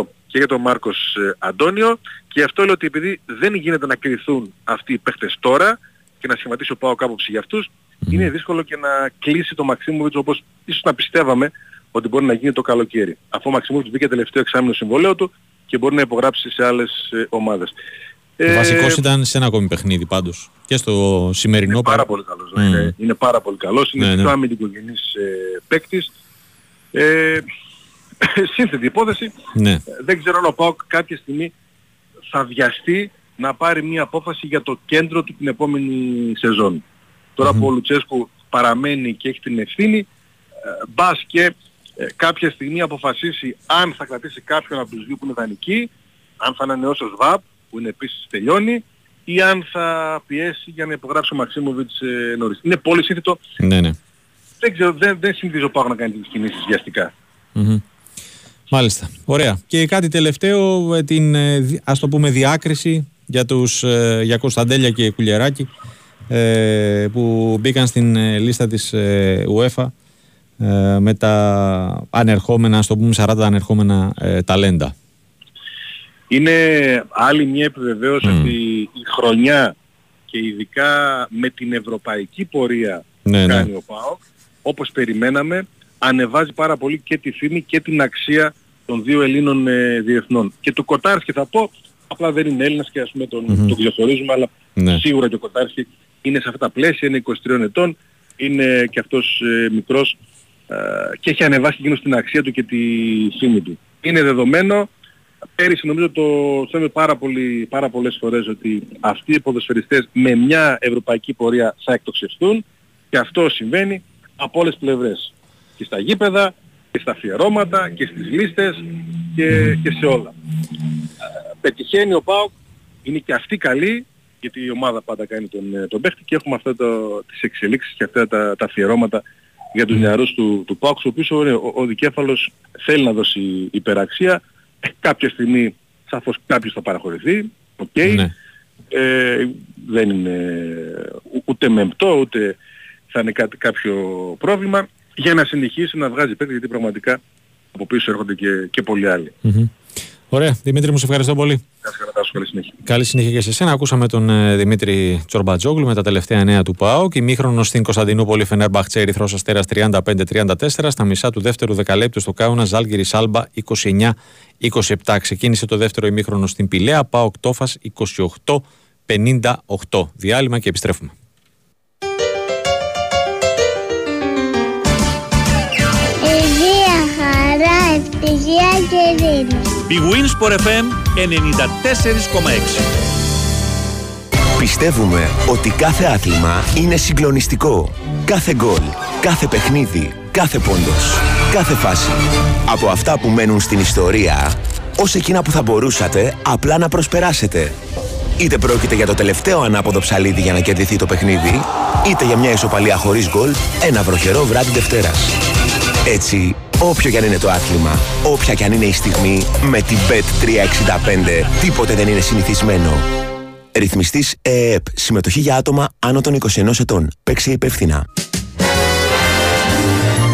70% και για τον Μάρκος ε, Αντώνιο. Και αυτό λέω ότι επειδή δεν γίνεται να κρυθούν αυτοί οι παίχτες τώρα και να σχηματίσει ο ΠΑΟ κάποψη για αυτούς είναι δύσκολο και να κλείσει το Μαξίμοβιτς όπως ίσως να πιστεύαμε ότι μπορεί να γίνει το καλοκαίρι. Αφού ο Μαξιμούβιτς μπήκε τελευταίο εξάμεινο συμβολέο του και μπορεί να υπογράψει σε άλλες ε, ομάδες. Ο ε, βασικός ήταν σε ένα ακόμη παιχνίδι πάντως. Και στο σημερινό είναι πάρα πολύ καλός. Ναι. Είναι, είναι πάρα πολύ καλός. Είναι ναι, ναι. πιο αμυντικογενής ε, παίκτης. Ε, σύνθετη υπόθεση. Ναι. Δεν ξέρω αν ο ΠΑΟΚ κάποια στιγμή θα βιαστεί να πάρει μια απόφαση για το κέντρο του την επόμενη σεζόν. Τώρα που ο Λουτσέσκου παραμένει και έχει την ευθύνη, ε, μπας και ε, κάποια στιγμή αποφασίσει αν θα κρατήσει κάποιον από τους δύο που είναι δανεικοί, αν θα ανανεώσει ο ΣΒΑΠ που είναι επίσης τελειώνει ή αν θα πιέσει για να υπογράψει ο Μαξίμοβιτς ε, νωρίς. Είναι πολύ σύνθετο. Ναι, ναι. Δεν ξέρω, δεν, δεν συνηθίζω πάω να κάνει τις κινήσεις βιαστικά. Μάλιστα. Ωραία. Και κάτι τελευταίο, ε, την ας το πούμε διάκριση για, τους, για Κωνσταντέλια και Κουλιεράκη που μπήκαν στην λίστα της UEFA ε, με τα ανερχόμενα, στο πούμε 40 ανερχόμενα ε, ταλέντα. Είναι άλλη μια επιβεβαίωση ότι η χρονιά και ειδικά με την ευρωπαϊκή πορεία ναι, που ναι. κάνει ο ΠΑΟΚ, όπως περιμέναμε, ανεβάζει πάρα πολύ και τη φήμη και την αξία των δύο Ελλήνων ε, διεθνών. Και του Κοτάρχη θα πω, απλά δεν είναι Έλληνας και ας πούμε τον, mm τον αλλά ναι. σίγουρα και ο Κοτάρχη είναι σε αυτά τα πλαίσια, είναι 23 ετών, είναι και αυτός ε, μικρός ε, και έχει ανεβάσει εκείνο την αξία του και τη φήμη του. Είναι δεδομένο, πέρυσι νομίζω το θέλουμε πάρα, πολύ, πάρα πολλές φορές ότι αυτοί οι ποδοσφαιριστές με μια ευρωπαϊκή πορεία θα εκτοξευτούν και αυτό συμβαίνει από όλες τις πλευρές. Και στα γήπεδα και στα αφιερώματα και στις λίστες και, και σε όλα. Ε, πετυχαίνει ο ΠΑΟΚ, είναι και αυτή καλή γιατί η ομάδα πάντα κάνει τον, ε, τον παίχτη και έχουμε αυτά το, τις εξελίξεις και αυτά τα, τα αφιερώματα για τους νεαρούς του, του Πάουξ, ο οποίος ο, ο, ο Δικέφαλος θέλει να δώσει υπεραξία. Ε, κάποια στιγμή σαφώς κάποιος θα παραχωρηθεί, OK. Okay. Ναι. Ε, δεν είναι ούτε μεμπτό, ούτε θα είναι κάτι, κάποιο πρόβλημα για να συνεχίσει να βγάζει παίκτη γιατί πραγματικά από πίσω έρχονται και, και πολλοί άλλοι. Mm-hmm. Ωραία. Δημήτρη, μου σε ευχαριστώ πολύ. Καλή συνέχεια. Καλή συνέχεια και σε εσένα. Ακούσαμε τον ε, Δημήτρη Τσορμπατζόγλου με τα τελευταία νέα του ΠΑΟ. Και ημίχρονο στην Κωνσταντινούπολη Φενέρμπαχτσε Ερυθρό Αστέρας 35-34. Στα μισά του δεύτερου δεκαλέπτου στο Κάουνα Ζάλγκυρη Σάλμπα 29-27. Ξεκίνησε το δεύτερο ημίχρονο στην Πηλαία. ΠΑΟ Κτόφας 28-58. Διάλειμμα και επιστρέφουμε. ευτυχία και ειρήνη. Η Winsport FM 94,6 Πιστεύουμε ότι κάθε άθλημα είναι συγκλονιστικό. Κάθε γκολ, κάθε παιχνίδι, κάθε πόντος, κάθε φάση. Από αυτά που μένουν στην ιστορία, ως εκείνα που θα μπορούσατε απλά να προσπεράσετε. Είτε πρόκειται για το τελευταίο ανάποδο ψαλίδι για να κερδιθεί το παιχνίδι, είτε για μια ισοπαλία χωρίς γκολ, ένα βροχερό βράδυ Δευτέρας. Έτσι, όποιο κι αν είναι το άθλημα, όποια κι αν είναι η στιγμή, με την Bet365 τίποτε δεν είναι συνηθισμένο. Ρυθμιστής ΕΕΠ. Συμμετοχή για άτομα άνω των 21 ετών. Παίξει υπεύθυνα.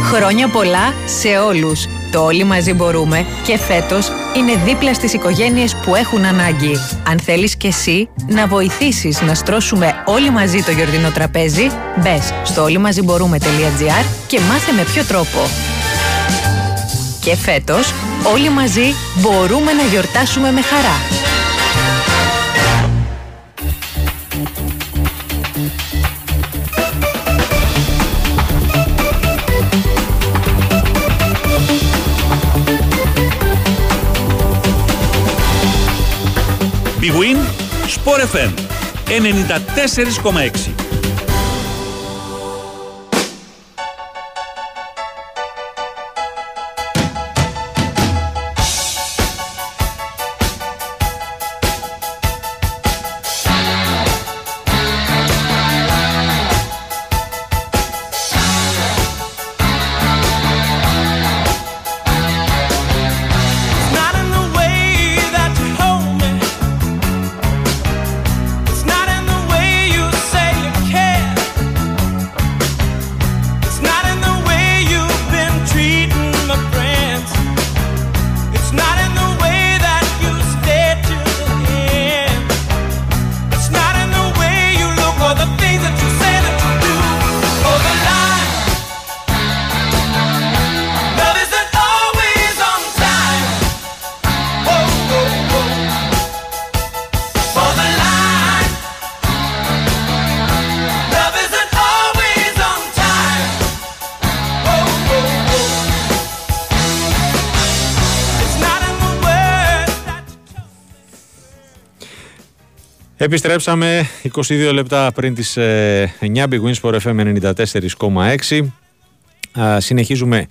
Χρόνια πολλά σε όλους. Το όλοι μαζί μπορούμε και φέτος είναι δίπλα στις οικογένειες που έχουν ανάγκη. Αν θέλεις και εσύ να βοηθήσεις να στρώσουμε όλοι μαζί το γιορτινό τραπέζι, μπες στο όλοιμαζιμπορούμε.gr και μάθε με ποιο τρόπο. Και φέτος όλοι μαζί μπορούμε να γιορτάσουμε με χαρά. Big Win, Sport FM 94,6. Επιστρέψαμε 22 λεπτά πριν τις 9 ε, Big Wins for FM 94,6 Συνεχίζουμε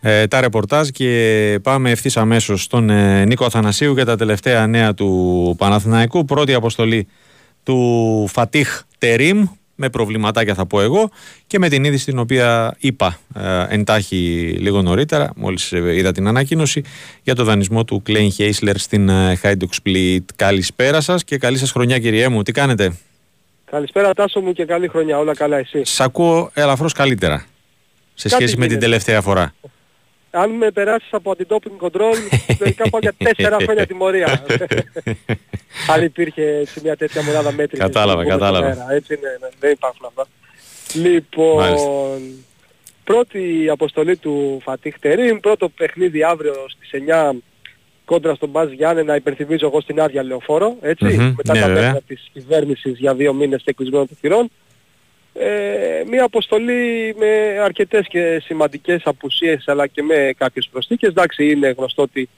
ε, τα ρεπορτάζ και πάμε ευθύς αμέσως στον ε, Νίκο Αθανασίου για τα τελευταία νέα του Παναθηναϊκού. Πρώτη αποστολή του Φατίχ Τερίμ με προβληματάκια θα πω εγώ και με την είδηση την οποία είπα ε, εντάχει λίγο νωρίτερα μόλις ε, είδα την ανακοίνωση για το δανεισμό του Κλέιν Χέισλερ στην ε, Hajduk Split. Καλησπέρα σας και καλή σας χρονιά κυριέ μου. Τι κάνετε; Καλησπέρα Τάσο μου και καλή χρονιά. Όλα καλά εσύ; Σ' ακούω ελαφρώς καλύτερα σε σχέση με την τελευταία φορά αν με περάσεις από αντι-doping control, τελικά πάω για τέσσερα χρόνια τιμωρία. αν υπήρχε έτσι μια τέτοια μονάδα μέτρηση. Κατάλαβα, κατάλαβα. Έτσι είναι, ναι, δεν υπάρχουν αυτά. Λοιπόν, πρώτη αποστολή του Φατίχ Τερίμ, πρώτο παιχνίδι αύριο στις 9 κόντρα στον Μπάζ να υπενθυμίζω εγώ στην άδεια λεωφόρο, έτσι, mm-hmm, μετά ναι, τα μέτρα της κυβέρνησης για δύο μήνες και των θυρών ε, μια αποστολή με αρκετές και σημαντικές απουσίες αλλά και με κάποιες προσθήκες. Εντάξει είναι γνωστό ότι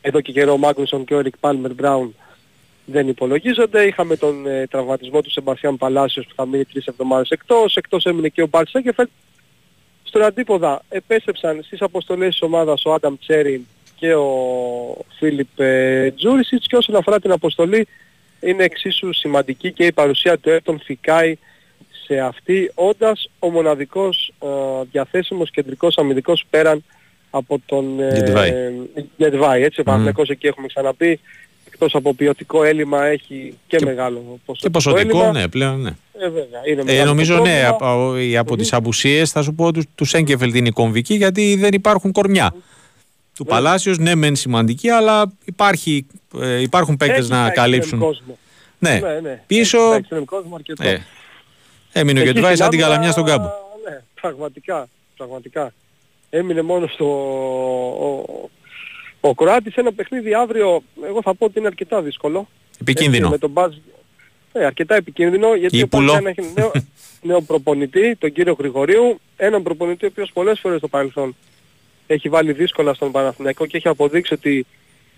εδώ και καιρό ο Μάγνουσον και ο Ρικ Πάλμερ Μπράουν δεν υπολογίζονται. Είχαμε τον ε, τραυματισμό του Σεμπασιάν Παλάσιος που θα μείνει τρεις εβδομάδες εκτός. Εκτός έμεινε και ο Μπάρτ Σέγκεφελτ. Στον αντίποδα επέστρεψαν στις αποστολές της ομάδας ο Άνταμ Τσέριν και ο Φίλιπ ε, Τζούρισιτς και όσον αφορά την αποστολή είναι εξίσου σημαντική και η παρουσία του Έρτον Φικάη σε αυτή όντας ο μοναδικός ε, διαθέσιμος κεντρικός αμυντικός πέραν από τον ε, Γετβάη. Έτσι, ο mm. εκεί έχουμε ξαναπεί, εκτός από ποιοτικό έλλειμμα έχει και, μεγάλο ποσοτικό Και ποσοτικό, έλλειμμα. ναι, πλέον, ναι. Ε, βέβαια, είναι ε, νομίζω ναι, από, από τις απουσίες θα σου πω τους, τους Σέγκεφελτ είναι η κομβική γιατί δεν υπάρχουν κορμιά. Του ναι. Παλάσιος ναι μεν σημαντική αλλά υπάρχει, ε, υπάρχουν παίκτες να καλύψουν. Ναι. ναι, ναι. Πίσω... κόσμο αρκετό. Ε, Έμεινε ο Γετβάη σαν την καλαμιά στον κάμπο. Ναι, πραγματικά, πραγματικά. Έμεινε μόνο στο... Ο, ο Κροάτης ένα παιχνίδι αύριο, εγώ θα πω ότι είναι αρκετά δύσκολο. Επικίνδυνο. με τον Μπάζ... Ναι, αρκετά επικίνδυνο, γιατί ο Μπάζ έχει νέο, νέο προπονητή, τον κύριο Γρηγορίου, έναν προπονητή ο οποίος πολλές φορές στο παρελθόν έχει βάλει δύσκολα στον Παναθηναϊκό και έχει αποδείξει ότι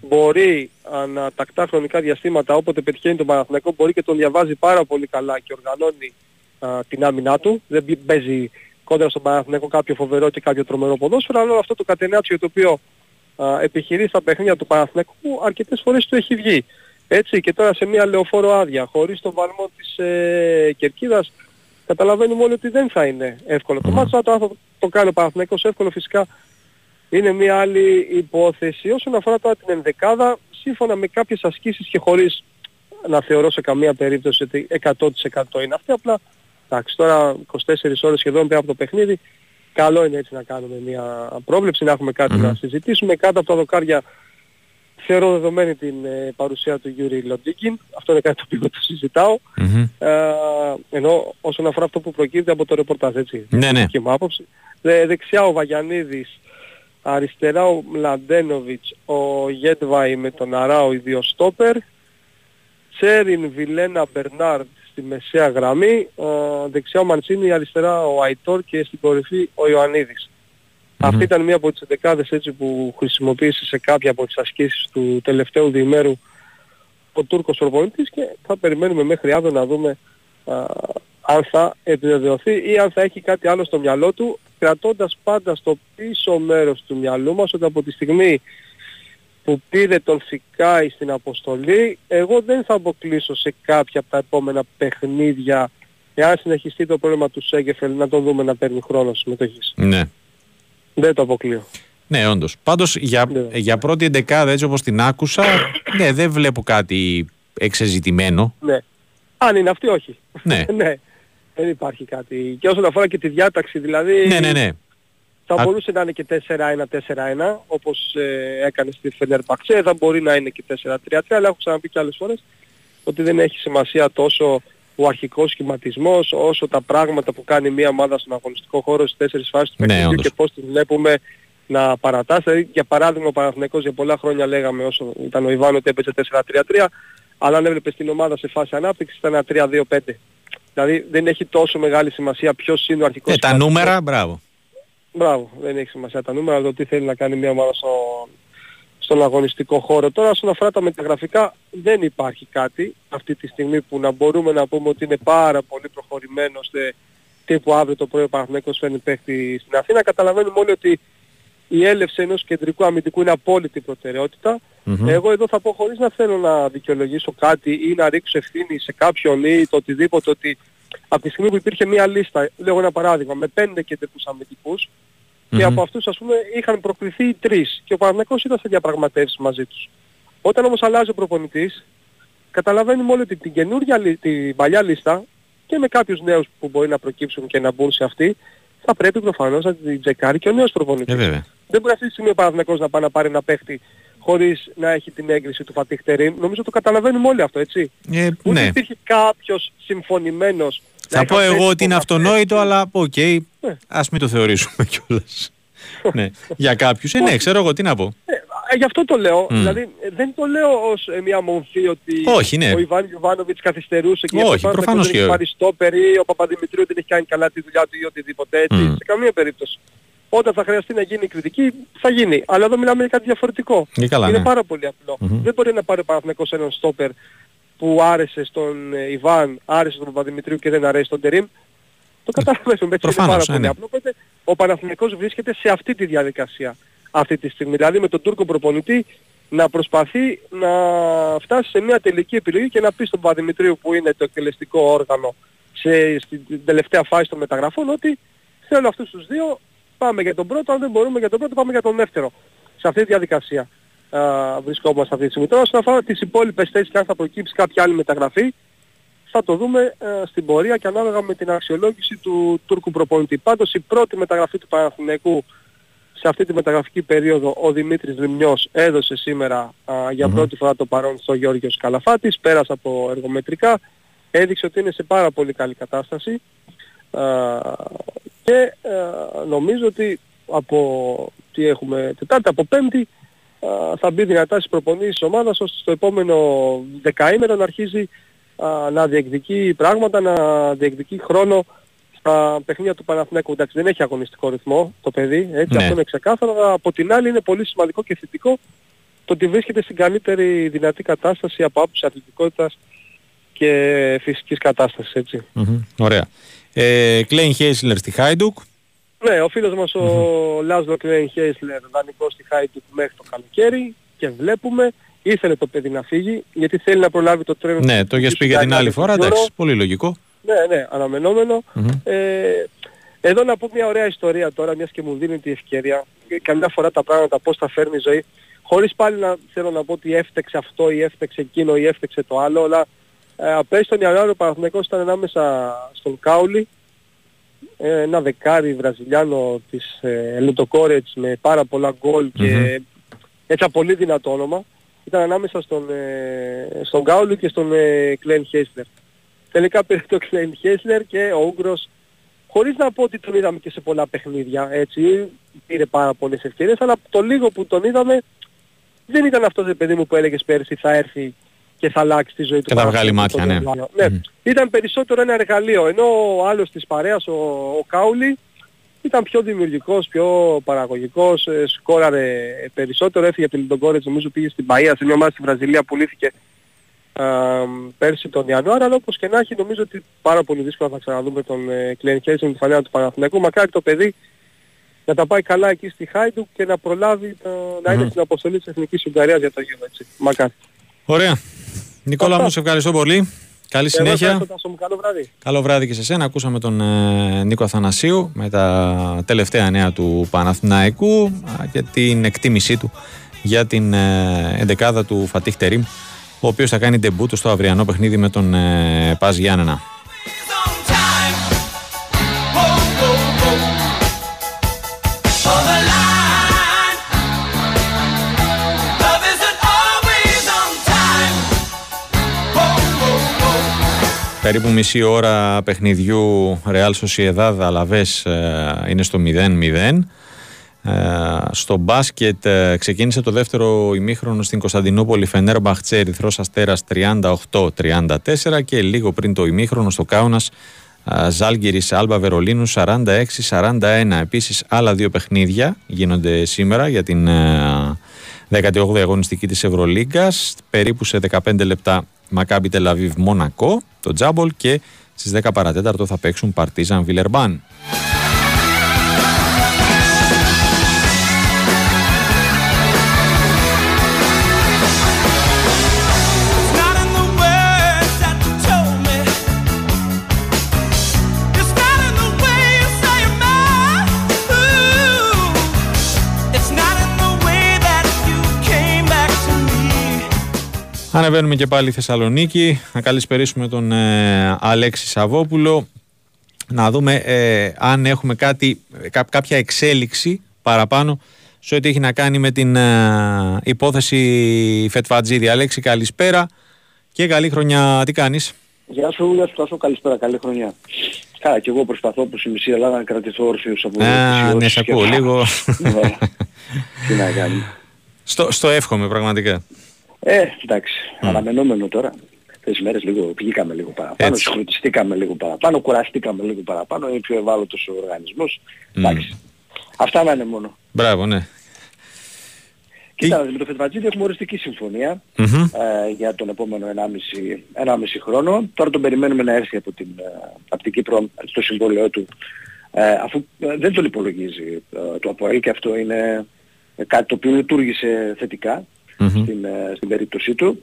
μπορεί ανατακτά χρονικά διαστήματα όποτε πετυχαίνει τον Παναθηναϊκό μπορεί και τον διαβάζει πάρα πολύ καλά και οργανώνει την άμυνά του. Δεν παίζει κόντρα στον Παναθηναϊκό κάποιο φοβερό και κάποιο τρομερό ποδόσφαιρο, αλλά αυτό το κατενάτσιο το οποίο α, επιχειρεί στα παιχνίδια του Παναθηναϊκού αρκετές φορές του έχει βγει. Έτσι και τώρα σε μια λεωφόρο άδεια, χωρίς τον βαλμό της ε, Κερκίδας, καταλαβαίνουμε όλοι ότι δεν θα είναι εύκολο. Το μάτσο το, το, το κάνει ο Παναθηναϊκός εύκολο φυσικά είναι μια άλλη υπόθεση. Όσον αφορά τώρα την ενδεκάδα, σύμφωνα με κάποιες ασκήσεις και χωρίς να θεωρώ σε καμία περίπτωση ότι 100% είναι αυτή. Απλά εντάξει, τώρα 24 ώρες σχεδόν πριν από το παιχνίδι καλό είναι έτσι να κάνουμε μια πρόβλεψη, να έχουμε να συζητήσουμε. Κάτω από τα δοκάρια θεωρώ δεδομένη την ε, παρουσία του Γιούρι Λοντίγκιν. Αυτό είναι κάτι το οποίο το συζητάω. Ε, ενώ όσον αφορά αυτό που προκύπτει από το ρεπορτάζ, έτσι. Ναι, ναι. Και μου άποψη. Δε, δεξιά ο Βαγιανίδης, αριστερά ο Μλαντένοβιτς, ο Γέτβαϊ με τον Αράο, οι δύο στόπερ. Τσέριν, Βιλένα, Μπερνάρντ στη μεσαία γραμμή. Ε, δεξιά ο Μαντσίνη, αριστερά ο Αϊτόρ και στην κορυφή ο Ιωαννίδης. Αυτή ήταν μία από τις δεκάδες έτσι που χρησιμοποίησε σε κάποια από τις ασκήσεις του τελευταίου διημέρου ο Τούρκος προπονητής και θα περιμένουμε μέχρι αύριο να δούμε α, αν θα επιβεβαιωθεί ή αν θα έχει κάτι άλλο στο μυαλό του κρατώντας πάντα στο πίσω μέρος του μυαλού μας ότι από τη στιγμή που πήρε τον Φικάη στην αποστολή εγώ δεν θα αποκλείσω σε κάποια από τα επόμενα παιχνίδια εάν συνεχιστεί το πρόβλημα του Σέγκεφελ να τον δούμε να παίρνει χρόνο συμμετοχής. Ναι. Δεν το αποκλείω. Ναι, όντως. Πάντως για, Ναι. για πρώτη εντεκάδα, έτσι όπως την άκουσα, ναι, δεν βλέπω κάτι εξεζητημένο. Ναι. Αν είναι αυτή όχι. Ναι. ναι. Δεν υπάρχει κάτι. Και όσον αφορά και τη διάταξη δηλαδή ναι, ναι, ναι. Θα Α- μπορούσε να είναι και 4-1-4-1 όπως ε, έκανε στη Φενερμπαξέ. Θα μπορεί να είναι και 4-3-3 αλλά έχω ξαναπεί και άλλες φορές ότι δεν έχει σημασία τόσο ο αρχικός σχηματισμός όσο τα πράγματα που κάνει μια ομάδα στον αγωνιστικό χώρο στις τέσσερις φάσεις του Ναι, παιχνιδιού όντως. και πώς την βλέπουμε να παρατάσει. Δηλαδή, για παράδειγμα ο Παναθηναϊκός για πολλά χρόνια λέγαμε όσο ήταν ο Ιβάν ότι έπαιζε 4-3-3 αλλά αν έβλεπες την ομάδα σε φάση ανάπτυξης ήταν ένα 3-2-5. Δηλαδή δεν έχει τόσο μεγάλη σημασία ποιος είναι ο αρχικός Ε, τα σχηματισμός. νούμερα, μπράβο. Μπράβο, δεν έχει σημασία τα νούμερα, αλλά το τι θέλει να κάνει μια ομάδα στον, στον αγωνιστικό χώρο. Τώρα, όσον αφορά τα μεταγραφικά, δεν υπάρχει κάτι αυτή τη στιγμή που να μπορούμε να πούμε ότι είναι πάρα πολύ προχωρημένο ώστε τύπου αύριο το πρωί ο Παναθηναϊκός φέρνει παίχτη στην Αθήνα. Καταλαβαίνουμε όλοι ότι η έλευση ενός κεντρικού αμυντικού είναι απόλυτη προτεραιότητα. Μμμ. Εγώ εδώ θα πω χωρίς να θέλω να δικαιολογήσω κάτι ή να ρίξω ευθύνη σε κάποιον ή το οτιδήποτε ότι από τη στιγμή που υπήρχε μια λίστα, λέω ένα παράδειγμα, με πέντε κεντρικούς αμυντικούς και Μμμ. από αυτούς ας πούμε είχαν προκριθεί οι τρεις και ο Παναγιακός ήταν σε διαπραγματεύσεις μαζί τους. Όταν όμως αλλάζει ο προπονητής, καταλαβαίνουμε όλοι ότι την καινούργια, λι- την παλιά λίστα και με κάποιους νέους που μπορεί να προκύψουν και να μπουν σε αυτή, θα πρέπει προφανώς να την τσεκάρει και ο νέος προπονητής. Ε, βέβαια. Δεν μπορεί αυτή τη στιγμή ο Παναθηναϊκός να πάει να πάρει ένα παίχτη χωρίς να έχει την έγκριση του Φατίχ Τερίμ. Νομίζω το καταλαβαίνουμε όλοι αυτό, έτσι. Ε, Ούτε ναι. υπήρχε κάποιος συμφωνημένος. να Θα πω είχαν εγώ θέσει ότι είναι υπογραφές. αυτονόητο, αλλά οκ, Ναι. ας μην το θεωρήσουμε κιόλας. ναι. Για κάποιους, ε, ναι, ξέρω εγώ τι να πω. Ε, ε, γι' αυτό το λέω. Μμ. Δηλαδή ε, δεν το λέω ως ε, μια μορφή ότι Όχι, ναι. ο Ιβάν Γιωβάνοβιτς καθυστερούσε και Όχι, γι' αυτό ο προφανώς δεν έχει και- πάρει στόπερ ή ο Παπαδημητρίου δεν έχει κάνει καλά τη δουλειά του ή οτιδήποτε έτσι. Μμ. Σε καμία περίπτωση. Όταν θα χρειαστεί να γίνει κριτική θα γίνει. Αλλά εδώ μιλάμε για κάτι διαφορετικό. Και καλά, Είναι ναι. πάρα πολύ απλό. Μμμ. Δεν μπορεί να πάρει ο Παναθηναϊκός έναν στόπερ που άρεσε στον ε, Ιβάν, άρεσε στον Παπαδημητρίου και δεν αρέσει στον Τερίμ. Το καταλαβαίνουμε, έτσι είναι Προφανώς, πάρα ναι, πολύ ναι. απλό. Οπότε ο Παναθηναϊκός βρίσκεται σε αυτή τη διαδικασία αυτή τη στιγμή. Δηλαδή με τον Τούρκο προπονητή να προσπαθεί να φτάσει σε μια τελική επιλογή και να πει στον Παπαδημητρίου που είναι το εκτελεστικό όργανο σε, στην τελευταία φάση των μεταγραφών ότι θέλω αυτούς τους δύο, πάμε για τον πρώτο, αν δεν μπορούμε για τον πρώτο πάμε για τον δεύτερο. Σε αυτή τη διαδικασία α, βρισκόμαστε αυτή τη στιγμή. Τώρα όσον αφορά τις υπόλοιπες θέσεις και αν θα προκύψει κάποια άλλη μεταγραφή, θα το δούμε ε, στην πορεία και ανάλογα με την αξιολόγηση του Τούρκου προπονητή. Πάντως η πρώτη μεταγραφή του Παναθηναϊκού σε αυτή τη μεταγραφική περίοδο ο Δημήτρης Λιμνιός έδωσε σήμερα α, για Μμμ. πρώτη φορά το παρόν στο Γιώργος Καλαφάτης, πέρασε από εργομετρικά, έδειξε ότι είναι σε πάρα πολύ καλή κατάσταση α, και α, νομίζω ότι από τι έχουμε Τετάρτη, από Πέμπτη α, θα μπει δυνατά στις προπονήσεις της ομάδας ώστε στο επόμενο δεκαήμερο να αρχίζει α, να διεκδικεί πράγματα, να διεκδικεί χρόνο στα παιχνίδια του Παναθηναϊκού. Εντάξει, δεν έχει αγωνιστικό ρυθμό το παιδί, έτσι, Ναι. αυτό είναι ξεκάθαρο, αλλά από την άλλη είναι πολύ σημαντικό και θετικό το ότι βρίσκεται στην καλύτερη δυνατή κατάσταση από άποψη αθλητικότητας και φυσικής κατάστασης, έτσι. Μμμ. Ωραία. Ε, Κλέιν Χέισλερ στη Χάιντουκ. Ναι, ο φίλος μας ο Λάζλο Κλέιν Χέισλερ δανεικός στη Χάιντουκ μέχρι το καλοκαίρι και βλέπουμε ήθελε το παιδί να φύγει γιατί θέλει να προλάβει το τρένο Ναι, του το είχες πει Τουρκικού για την Ιταλία άλλη του φορά, Euro. εντάξει, πολύ λογικό. Ναι, ναι, αναμενόμενο. Μμμ. Ε, εδώ να πω μια ωραία ιστορία τώρα, μιας και μου δίνει τη ευκαιρία. Ε, Καμιά φορά τα πράγματα πώς τα φέρνει η ζωή, χωρίς πάλι να θέλω να πω ότι έφτεξε αυτό ή έφτεξε εκείνο ή έφτεξε το άλλο, αλλά ε, πέρυσι τον Ιανουάριο ο Παναθηναϊκός ήταν ανάμεσα στον Κάουλι, ε, ένα δεκάρι βραζιλιάνο της ε, με πάρα πολλά γκολ και έτσι ένα πολύ δυνατό όνομα, ήταν ανάμεσα στον, ε, στον Κάουλι και στον ε, Κλέν Χέσλερ. Τελικά πήρε το Κλέν Χέσλερ και ο Ούγκρος χωρίς να πω ότι τον είδαμε και σε πολλά παιχνίδια, έτσι, πήρε πάρα πολλές ευκαιρίες, αλλά το λίγο που τον είδαμε δεν ήταν αυτό το παιδί μου που έλεγες πέρσι θα έρθει και θα αλλάξει τη ζωή του. Και θα βγάλει μάτια, ναι. ναι. Ήταν περισσότερο ένα εργαλείο, ενώ ο άλλος της παρέας, ο, ο Κάουλι, ήταν πιο δημιουργικός, πιο παραγωγικός, ε, σκόραρε περισσότερο, έφυγε από την Λιντογκόρετς, νομίζω πήγε στην Παΐα, σε μια ομάδα στη Βραζιλία που λύθηκε πέρσι τον Ιανουάριο, αλλά όπως και να έχει νομίζω ότι πάρα πολύ δύσκολα θα ξαναδούμε τον ε, Κλενικέση με τη φανέλα του Παναθηναϊκού. Μακάρι το παιδί να τα πάει καλά εκεί στη Χάιντου και να προλάβει το, να είναι στην αποστολή της Εθνικής Ουγγαρίας για το γύρο έτσι. Μακάρι. Ωραία. Νικόλα μου, σε ευχαριστώ πολύ. Καλή συνέχεια. Μου, καλό βράδυ. Καλό βράδυ και σε σένα. Ακούσαμε τον ε, Νίκο Αθανασίου με τα τελευταία νέα του Παναθηναϊκού και την εκτίμησή του για την ε, εντεκάδα του Φατίχ Τερίμ ο οποίος θα κάνει ντεμπούτο στο αυριανό παιχνίδι με τον ε, Πας Γιάννενα. Περίπου μισή ώρα παιχνιδιού Real Sociedad Alaves ε, είναι στο 0-0. Ε, στο μπάσκετ ε, ξεκίνησε το δεύτερο ημίχρονο στην Κωνσταντινούπολη Φενέρ Μπαχτσέ Ερυθρός Αστέρας 38-34 και λίγο πριν το ημίχρονο στο Κάουνας ε, Ζάλγκυρης Άλμπα Βερολίνου 46-41 επίσης άλλα δύο παιχνίδια γίνονται σήμερα για την 18η αγωνιστική της Ευρωλίγκας περίπου σε 15 λεπτά Μακάμπι Τελαβίβ Μονακό το Τζάμπολ και στις 10 παρατέταρτο θα παίξουν Παρτίζαν Βιλερμπάν Ανεβαίνουμε και πάλι Θεσσαλονίκη. Να καλησπερίσουμε τον ε, Αλέξη Σαββόπουλο. Να δούμε ε, αν έχουμε κάτι, κάποια εξέλιξη παραπάνω σε ό,τι έχει να κάνει με την ε, υπόθεση Φετφατζίδη. Αλέξη, καλησπέρα και καλή χρονιά. Τι κάνεις; Γεια σου, γεια σου Τάσο, καλησπέρα, καλή χρονιά. Καλά, και εγώ προσπαθώ που η μισή Ελλάδα να κρατηθώ όρθιος από Α, ναι, σε ακούω λίγο. Ναι. Τι να κάνει. Στο, στο εύχομαι πραγματικά. Ε, εντάξει, mm. αναμενόμενο τώρα. Αυτές τις μέρες λίγο βγήκαμε λίγο παραπάνω, συγχρονιστήκαμε λίγο παραπάνω, κουραστήκαμε λίγο παραπάνω, είναι πιο ευάλωτος ο οργανισμός. Mm. Εντάξει. Αυτά να είναι μόνο. Μπράβο, ναι. Κοίτα, με το Φετβατζίδη έχουμε οριστική συμφωνία mm-hmm. ε, για τον επόμενο 1,5, 1,5 χρόνο. Τώρα τον περιμένουμε να έρθει από την, ε, από την Κύπρο στο συμβόλαιό του ε, αφού ε, δεν τον υπολογίζει ε, το ΑΠΟΕΛ και αυτό είναι κάτι το οποίο λειτουργήσε θετικά στην, ε, στην περίπτωσή του.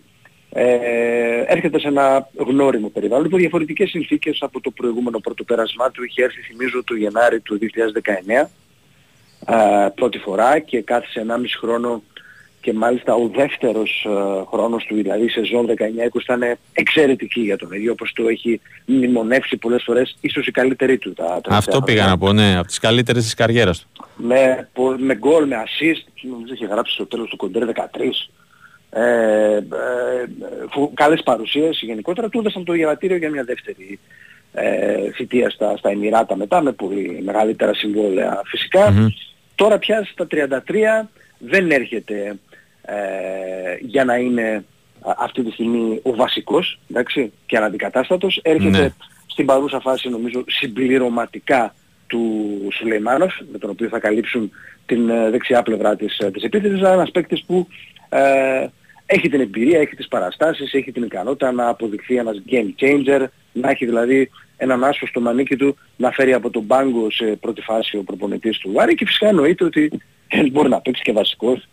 Ε, έρχεται σε ένα γνώριμο περιβάλλον υπό διαφορετικές συνθήκες από το προηγούμενο πρώτο πέρασμά του. Είχε έρθει θυμίζω το Γενάρη του 2019 ε, πρώτη φορά και κάθισε 1,5 χρόνο και μάλιστα ο δεύτερος ε, χρόνος του, δηλαδή η σεζόν 19-20 ήταν εξαιρετική για τον ίδιο, όπως το έχει μνημονεύσει πολλές φορές, ίσως η καλύτερη του. Τα, Αυτό πήγα να πω, ναι, από τις καλύτερες της καριέρας του. Με, με γκολ, με assist, νομίζω είχε γράψει στο τέλος του κοντέρ 13. Ε, ε, καλές παρουσίες γενικότερα του έδωσαν το διαβατήριο για μια δεύτερη ε, θητεία στα, στα Εμμυράτα μετά με πολύ μεγαλύτερα συμβόλαια Τώρα πια στα 33 δεν έρχεται ε, για να είναι αυτή τη στιγμή ο βασικός εντάξει, και αναντικατάστατος. Έρχεται ναι. στην παρούσα φάση νομίζω συμπληρωματικά του Σουλεϊμάνοφ με τον οποίο θα καλύψουν την ε, δεξιά πλευρά της, ε, της επίθεσης. Ένας παίκτης που ε, έχει την εμπειρία, έχει τις παραστάσεις, έχει την ικανότητα να αποδειχθεί ένας game changer, να έχει δηλαδή έναν άσο στο μανίκι του να φέρει από τον πάγκο σε πρώτη φάση ο προπονητής του Άρη και φυσικά εννοείται ότι μπορεί να παίξει και βασικός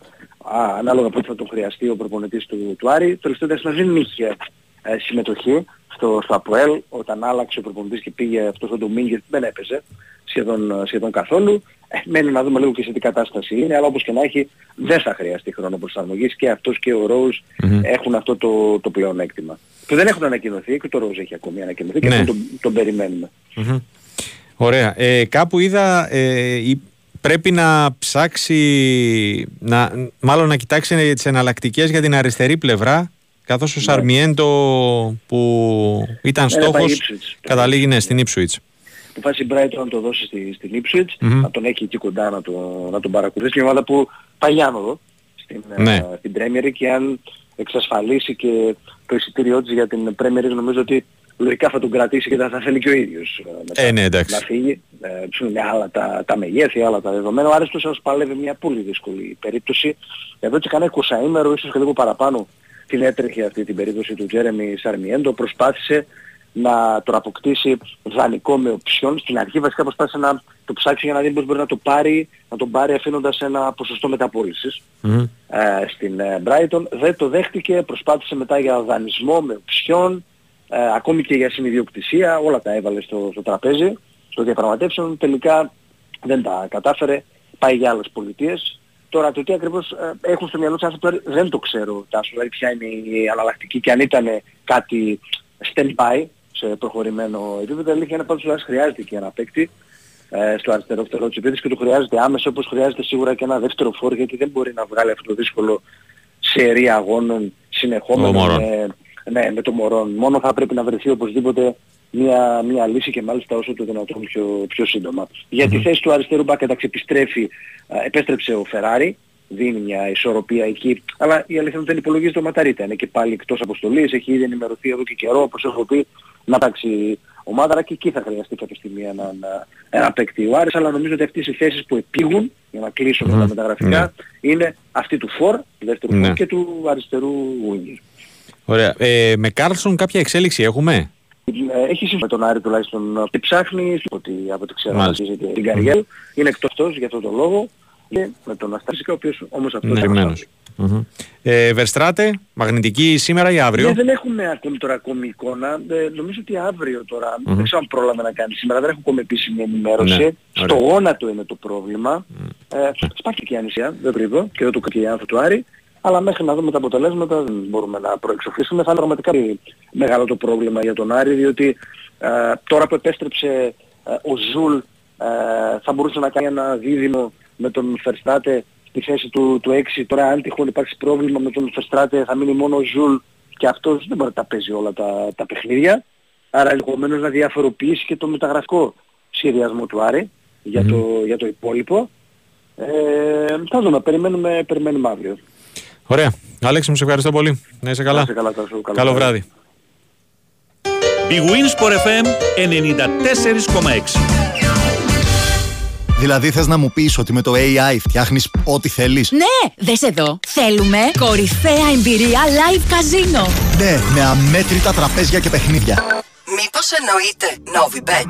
α, ανάλογα πότε θα τον χρειαστεί ο προπονητής του, του Άρη. Το τελευταίο δεν είχε ε, συμμετοχή στο, στο ΑΠΟΕΛ όταν άλλαξε ο προπονητής και πήγε αυτός ο Ντομίνγκερ δεν έπαιζε σχεδόν, σχεδόν καθόλου. Ε, μένει να δούμε λίγο και σε τι κατάσταση είναι, αλλά όπως και να έχει δεν θα χρειαστεί χρόνο προσαρμογής και αυτός και ο Ρόουζ έχουν αυτό το, το πλεονέκτημα. Που δεν έχουν ανακοινωθεί και το Ρόουζ έχει ακόμη ανακοινωθεί και Ναι. αυτό τον, τον περιμένουμε. Μμμ. Ωραία. Ε, κάπου είδα ε, η- πρέπει να ψάξει, να, μάλλον να κοιτάξει τις εναλλακτικές για την αριστερή πλευρά καθώς ο Σαρμιέντο που ήταν Ναι, πάει στόχος Ipswich. καταλήγει ναι, στην Ipswich. Αποφάσισε η Brighton να το δώσει στη, στην Ipswich, Μμμ. να τον έχει εκεί κοντά να, το, να τον παρακολουθήσει. Μια ομάδα που πάει άνοδο στην, Ναι. ε, στην Premier League και αν εξασφαλίσει και το εισιτήριό της για την Premier League νομίζω ότι λογικά θα τον κρατήσει και θα, θα θέλει και ο ίδιος ε, μετά Ε, ναι, εντάξει. να φύγει. Ε, είναι άλλα τα, τα μεγέθη, άλλα τα δεδομένα. Ο Άρεστος σας παλεύει μια πολύ δύσκολη περίπτωση. Εδώ και κανένα 20 ημέρο, ίσως και λίγο παραπάνω, την έτρεχε αυτή την περίπτωση του Τζέρεμι Σαρμιέντο. Προσπάθησε να τον αποκτήσει δανεικό με οψιόν. Στην αρχή βασικά προσπάθησε να το ψάξει για να δει πώς μπορεί να το πάρει, να τον πάρει αφήνοντας ένα ποσοστό μεταπόλησης Μμμ. ε, στην ε, Brighton. Δεν το δέχτηκε, προσπάθησε μετά για δανεισμό με οψιόν, ε, ακόμη και για συνειδιοκτησία, όλα τα έβαλε στο, στο τραπέζι, στο διαπραγματεύσεων. Τελικά δεν τα κατάφερε, πάει για άλλες πολιτείες. Τώρα το τι ακριβώς ε, έχουν στο μυαλό τους άνθρωποι δεν το ξέρω Τάσο, δηλαδή ποια είναι η αναλλακτική και αν ήταν κάτι stand-by σε προχωρημένο επίπεδο. Η αλήθεια είναι πάντως ότι χρειάζεται και ένα παίκτη ε, στο αριστερό φτερό της επίθεσης και το χρειάζεται άμεσα όπως χρειάζεται σίγουρα και ένα δεύτερο φόρ γιατί δεν μπορεί να βγάλει αυτό το δύσκολο σερί αγώνων συνεχόμενων Ο Μωρόν. με, ναι, με το Μωρόν. Μόνο θα πρέπει να βρεθεί οπωσδήποτε μια, μια λύση και μάλιστα όσο το δυνατόν πιο, πιο σύντομα. Για τη θέση του αριστερού μπακ εντάξει επιστρέφει, ε, επέστρεψε ο Φεράρι, δίνει μια ισορροπία εκεί, αλλά η αλήθεια είναι ότι δεν υπολογίζει το Ματαρίτα. Είναι και πάλι εκτός αποστολής, έχει ήδη ενημερωθεί εδώ και καιρό, όπως έχω πει, να τάξει ομάδα, αλλά και εκεί θα χρειαστεί κάποια στιγμή ένα, ένα, ένα παίκτη ο Άρης, αλλά νομίζω ότι αυτές οι θέσεις που επίγουν, για να κλείσω με τα μεταγραφικά, είναι αυτή του Φορ, του δεύτερου Ναι. Φορ και του αριστερού Winger. Ωραία. Ε, με Κάρλσον κάποια εξέλιξη έχουμε; Ε, Έχει σύμφωνα με τον Άρη τουλάχιστον και ψάχνει, από ό,τι, από ό,τι ξέρω, Μάλιστα. αρχίζει την καριέρα. Είναι εκτός αυτός για αυτόν τον λόγο και με τον Αστάσικα, ο οποίος όμως αυτός Ναι, έχει εμένως. Μμμ. Ε, Βερστράτε, μαγνητική σήμερα ή αύριο; Ναι, δεν έχουμε ακόμη τώρα ακόμη εικόνα. Ε, νομίζω ότι αύριο τώρα, δεν ξέρω αν πρόλαβε να κάνει σήμερα, δεν έχω ακόμη επίσημη ενημέρωση. Ναι, Στο ωραία. γόνατο είναι το πρόβλημα. Ε, σπάθηκε και η ανησία, δεν κρύβω, και εδώ το και η άνθρωπο του Άρη. Αλλά μέχρι να δούμε τα αποτελέσματα δεν μπορούμε να προεξοφλήσουμε. Θα είναι πραγματικά πολύ μεγάλο το πρόβλημα για τον Άρη, διότι ε, τώρα που επέστρεψε ε, ο Ζουλ ε, θα μπορούσε να κάνει ένα δίδυμο με τον Φερστράτε στη θέση του, του 6. Τώρα αν τυχόν υπάρξει πρόβλημα με τον Φερστράτε θα μείνει μόνο ο Ζουλ και αυτός δεν μπορεί να τα παίζει όλα τα, τα παιχνίδια. Άρα ενδεχομένως να διαφοροποιήσει και το μεταγραφικό σχεδιασμό του Άρη για, το, για το υπόλοιπο. Ε, θα δούμε, περιμένουμε, περιμένουμε αύριο. Ωραία. Άλεξη, μου σε ευχαριστώ πολύ. Να είσαι Να καλά. είστε καλά, Τάσο. Καλό Καλό βράδυ. βράδυ. Big Wins for FM 94,6. Δηλαδή θες να μου πεις ότι με το AI φτιάχνεις ό,τι θέλεις; Ναι, δες εδώ. Θέλουμε κορυφαία εμπειρία live καζίνο. Ναι, με αμέτρητα τραπέζια και παιχνίδια. Μήπως εννοείται Novibet.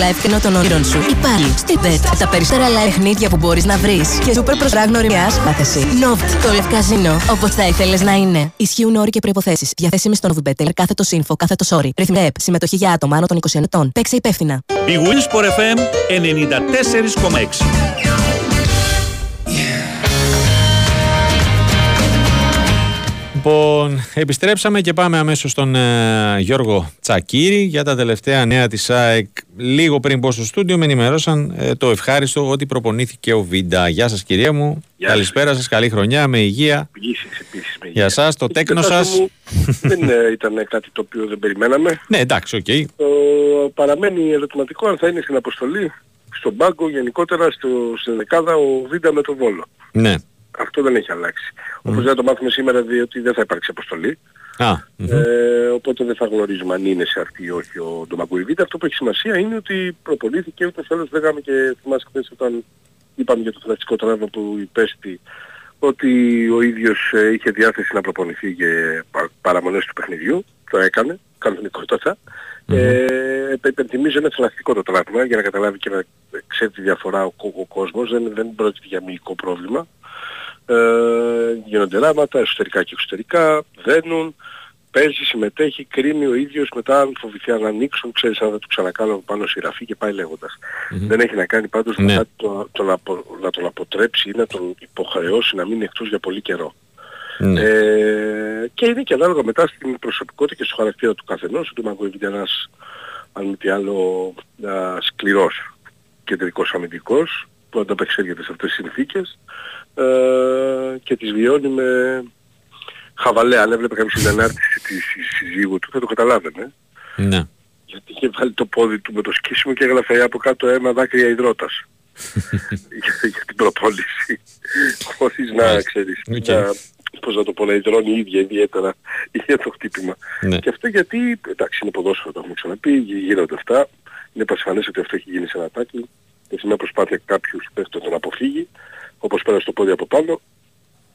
Live κοινό των όνειρων σου. Υπάρχει στη Bet. Τα περισσότερα live παιχνίδια που μπορείς να βρεις. Και super προσφορά γνωριμιάς κάθεση. Novt, το live καζίνο. Όπως θα ήθελες να είναι. Ισχύουν όροι και προϋποθέσεις. Διαθέσιμοι στο Novibet. Κάθετο info, κάθετο sorry. Ρυθμικά app. Συμμετοχή για άτομα άνω των 21 ετών. Παίξε υπεύθυνα. Big Wins for FM 94,6. Λοιπόν, επιστρέψαμε και πάμε αμέσως στον ε, Γιώργο Τσακύρη για τα τελευταία νέα της ΑΕΚ. Λίγο πριν πω στο στούντιο με ενημερώσαν ε, το ευχάριστο ότι προπονήθηκε ο Βίντα. Γεια σας κυρία μου, Γεια καλησπέρα σας, καλή χρονιά, με υγεία. Επίσης, επίσης. με Για σας, το υγεία. τέκνο Κοιτάξτε σας. μου, δεν ε, ήταν κάτι το οποίο δεν περιμέναμε. Ναι, εντάξει, οκ. Το παραμένει ερωτηματικό αν θα είναι στην αποστολή, στον πάγκο, γενικότερα στο, στην ενδεκάδα ο Βίντα με τον Βόλο. Ναι. Αυτό δεν έχει αλλάξει. Όπως δεν θα το μάθουμε σήμερα διότι δεν θα υπάρξει αποστολή. Α, μμμ. Ε, οπότε δεν θα γνωρίζουμε αν είναι σε αυτή ή όχι ο Ντομαγκούι Βίντα. Αυτό που έχει σημασία είναι ότι προπονήθηκε ούτως ή άλλως λέγαμε και θυμάσαι χθες όταν είπαμε για το θελαστικό τραύμα που υπέστη ότι ο ίδιος ε, είχε διάθεση να προπονηθεί για πα- παραμονές του παιχνιδιού. Το έκανε, κανονικότατα. Ε, υπενθυμίζω είναι θελαστικό το τραύμα για να καταλάβει και να ξέρει τη διαφορά ο, ο, ο κόσμος. Δεν, δεν πρόκειται για μυϊκό πρόβλημα. Ε, γίνονται ράματα εσωτερικά και εξωτερικά, δένουν, παίζει, συμμετέχει, κρίνει ο ίδιος μετά αν φοβηθεί να ανοίξουν, ξέρεις αν θα του ξανακάνω από πάνω σειραφή και πάει λέγοντας. Δεν έχει να κάνει πάντως Ναι. με κάτι το, το να, απο- να τον αποτρέψει ή να τον υποχρεώσει να μείνει εκτός για πολύ καιρό. Ναι. Ε, και είναι και ανάλογα μετά στην προσωπικότητα και στο χαρακτήρα του καθενός. Ο Ντομαγκόβιτ είναι ένας, αν μη τι άλλο, α, σκληρός κεντρικός αμυντικός που ανταπεξέρχεται σε αυτές τις συνθήκες ε, και τις βιώνει με χαβαλέ. Αν έβλεπε κάποιος την ανάρτηση της συζύγου του θα το καταλάβαινε. Ναι. Γιατί είχε βάλει το πόδι του με το σκίσιμο και έγραφε από κάτω ένα δάκρυα υδρότας για, για την προπόνηση. Χωρίς να Μάλιστα. ξέρεις, Οκ. να, πώς να το πω, να υδρώνει η ίδια ιδιαίτερα για το χτύπημα. Ναι. Και αυτό γιατί, εντάξει είναι ποδόσφαιρο το έχουμε ξαναπεί, γι- γίνονται αυτά. Είναι πασφανές ότι αυτό έχει γίνει σε ένα τάκι και σε μια προσπάθεια κάποιους παίχτες να τον αποφύγει, όπως πέρασε το πόδι από πάνω,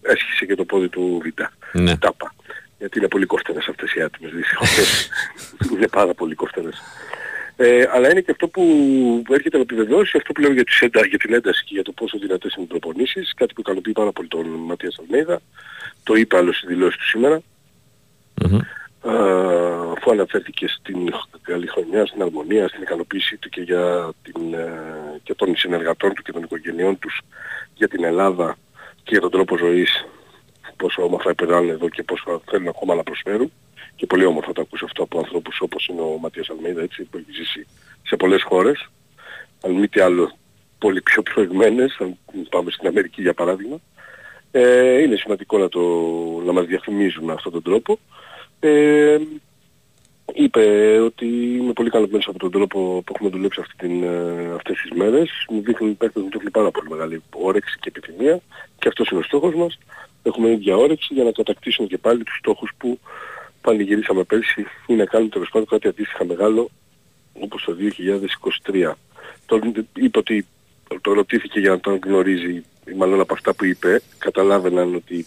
έσχισε και το πόδι του Β. Ναι. Τάπα. Γιατί είναι πολύ κοφτένες αυτές οι άτιμες δυστυχώς. είναι πάρα πολύ κοφτένες. Ε, αλλά είναι και αυτό που έρχεται να επιβεβαιώσει αυτό που λέω για, τις έντα, για την ένταση και για το πόσο δυνατές είναι οι προπονήσεις, κάτι που ικανοποιεί πάρα πολύ τον Ματίας Αλμέιδα. Το είπε άλλος στη δηλώση του σήμερα. Μμμ. Α, αφού αναφέρθηκε στην καλή χρονιά, στην αρμονία, στην ικανοποίησή του και για την, ε, και των συνεργατών του και των οικογενειών τους για την Ελλάδα και για τον τρόπο ζωής πόσο όμορφα περνάνε εδώ και πόσο θέλουν ακόμα να προσφέρουν. Και πολύ όμορφα το ακούσω αυτό από ανθρώπους όπως είναι ο Ματίας Αλμέιδα έτσι, που έχει ζήσει σε πολλές χώρες. Αν μη τι άλλο πολύ πιο προηγμένες αν πάμε στην Αμερική για παράδειγμα. Ε, είναι σημαντικό να, το, να μας διαφημίζουν με αυτόν τον τρόπο ε, είπε ότι είμαι πολύ ικανοποιημένος από τον τρόπο που έχουμε δουλέψει αυτή την, ε, αυτές τις μέρες. Μου δείχνουν παίκτες μου δείχνουν πάρα πολύ μεγάλη όρεξη και επιθυμία και αυτός είναι ο στόχος μας. Έχουμε ίδια όρεξη για να κατακτήσουμε και πάλι τους στόχους που πανηγυρίσαμε πέρσι ή να κάνουμε τέλος πάντων κάτι αντίστοιχα μεγάλο όπως το 2023. Τον είπε ότι το ρωτήθηκε για να τον γνωρίζει, ή μάλλον από αυτά που είπε, καταλάβαιναν ότι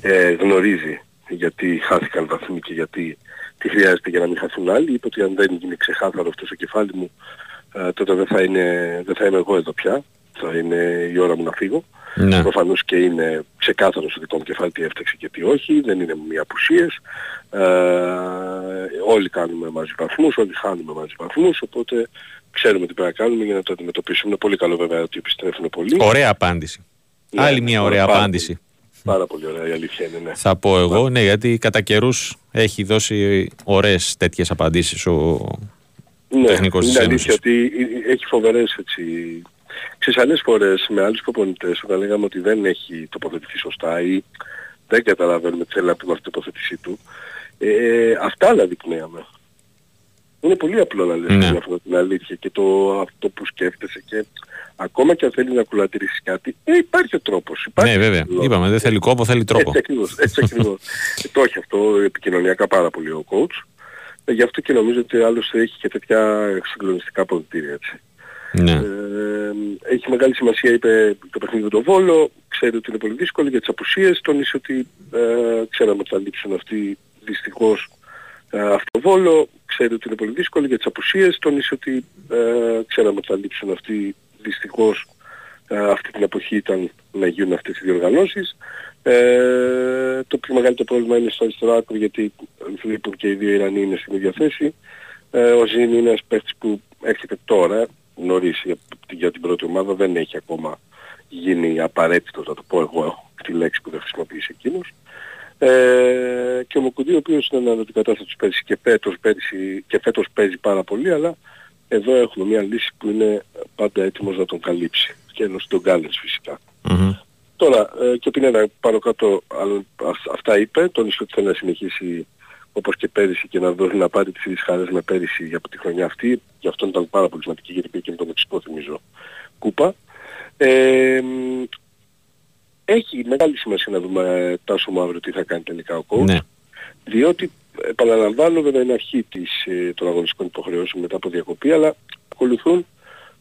ε, γνωρίζει γιατί χάθηκαν βαθμοί και γιατί τι χρειάζεται για να μην χαθούν άλλοι. Είπε ότι αν δεν γίνει ξεκάθαρο αυτός στο κεφάλι μου, ε, τότε δεν θα, είναι, δεν θα είμαι εγώ εδώ πια. Θα είναι η ώρα μου να φύγω. Ναι. Προφανώς και είναι ξεκάθαρος στο δικό μου κεφάλι τι έφταξε και τι όχι. Δεν είναι μία απουσίες. Ε, όλοι κάνουμε μαζί βαθμούς, όλοι χάνουμε μαζί βαθμούς. Οπότε ξέρουμε τι πρέπει να κάνουμε για να το αντιμετωπίσουμε. Είναι πολύ καλό βέβαια ότι επιστρέφουν πολύ. Ωραία απάντηση. Ναι, Άλλη μια ωραία πάρα απάντηση. Πάρα πολύ ωραία η αλήθεια είναι. Ναι. Θα πω εγώ, ναι, γιατί κατά καιρούς έχει δώσει ωραίες τέτοιες απαντήσεις ο Ναι, τεχνικός της είναι Ένωσης. αλήθεια ότι έχει φοβερές έτσι... Ξέρεις άλλες φορές με άλλους προπονητές όταν λέγαμε ότι δεν έχει τοποθετηθεί σωστά ή δεν καταλαβαίνουμε τι θέλει να πει με αυτή την τοποθέτησή του ε, αυτά αναδεικνύαμε. Είναι πολύ απλό να λες Ναι. ναι. αυτό την αλήθεια και το, αυτό που σκέφτεσαι και ακόμα και αν θέλει να κουλατηρήσεις κάτι ε, υπάρχει ο τρόπος. Υπάρχει Ναι, βέβαια. λόγος. Είπαμε, δεν θέλει κόπο, θέλει τρόπο. Έτσι ακριβώς. Έτσι ακριβώς. Ε, το έχει αυτό επικοινωνιακά πάρα πολύ ο coach. Ε, γι' αυτό και νομίζω ότι άλλωστε έχει και τέτοια συγκλονιστικά ποδητήρια έτσι. Ναι. Ε, έχει μεγάλη σημασία, είπε το παιχνίδι με τον Βόλο, ξέρει ότι είναι πολύ δύσκολο για τις απουσίες, τόνισε ότι ε, ξέραμε ότι θα λείψουν αυτοί δυστυχώς ε, αυτό το Βόλο, ξέρει ότι είναι πολύ δύσκολο για τις απουσίες, τόνισε ότι ε, ξέραμε ότι θα λείψουν αυτοί δυστυχώς ε, αυτή την εποχή ήταν να γίνουν αυτές οι διοργανώσεις. Ε, το πιο μεγάλο πρόβλημα είναι στο αριστερό άκρο γιατί λείπουν και οι δύο Ιρανοί είναι στην ίδια θέση. Ε, ο Ζήν είναι ένας παίχτης που έρχεται τώρα, νωρίς για, για την πρώτη ομάδα, δεν έχει ακόμα γίνει απαραίτητος, να το πω εγώ, τη λέξη που δεν χρησιμοποιήσει εκείνος. Ε, και ο Μοκουντή, ο οποίος είναι αναδικατάστατος πέρυσι και φέτος, πέρυσι, και φέτος παίζει πάρα πολύ, αλλά εδώ έχουμε μια λύση που είναι πάντα έτοιμος να τον καλύψει. Και ενός τον Γκάλες φυσικά. Μμμ. Τώρα, ε, και ο Πινέδα πάνω κάτω α- α- αυτά είπε, τόνισε ότι θέλει να συνεχίσει όπως και πέρυσι και να δώσει να πάρει τις ίδιες χαρές με πέρυσι για τη χρονιά αυτή. Γι' αυτό ήταν πάρα πολύ σημαντική γιατί πήγε και με το Μεξικό θυμίζω κούπα. Ε, μ, έχει μεγάλη σημασία να δούμε ε, τάσο μου αύριο τι θα κάνει τελικά ο coach. Ναι. Διότι, επαναλαμβάνω, βέβαια είναι αρχή της, ε, των αγωνιστικών υποχρεώσεων μετά από διακοπή, αλλά ακολουθούν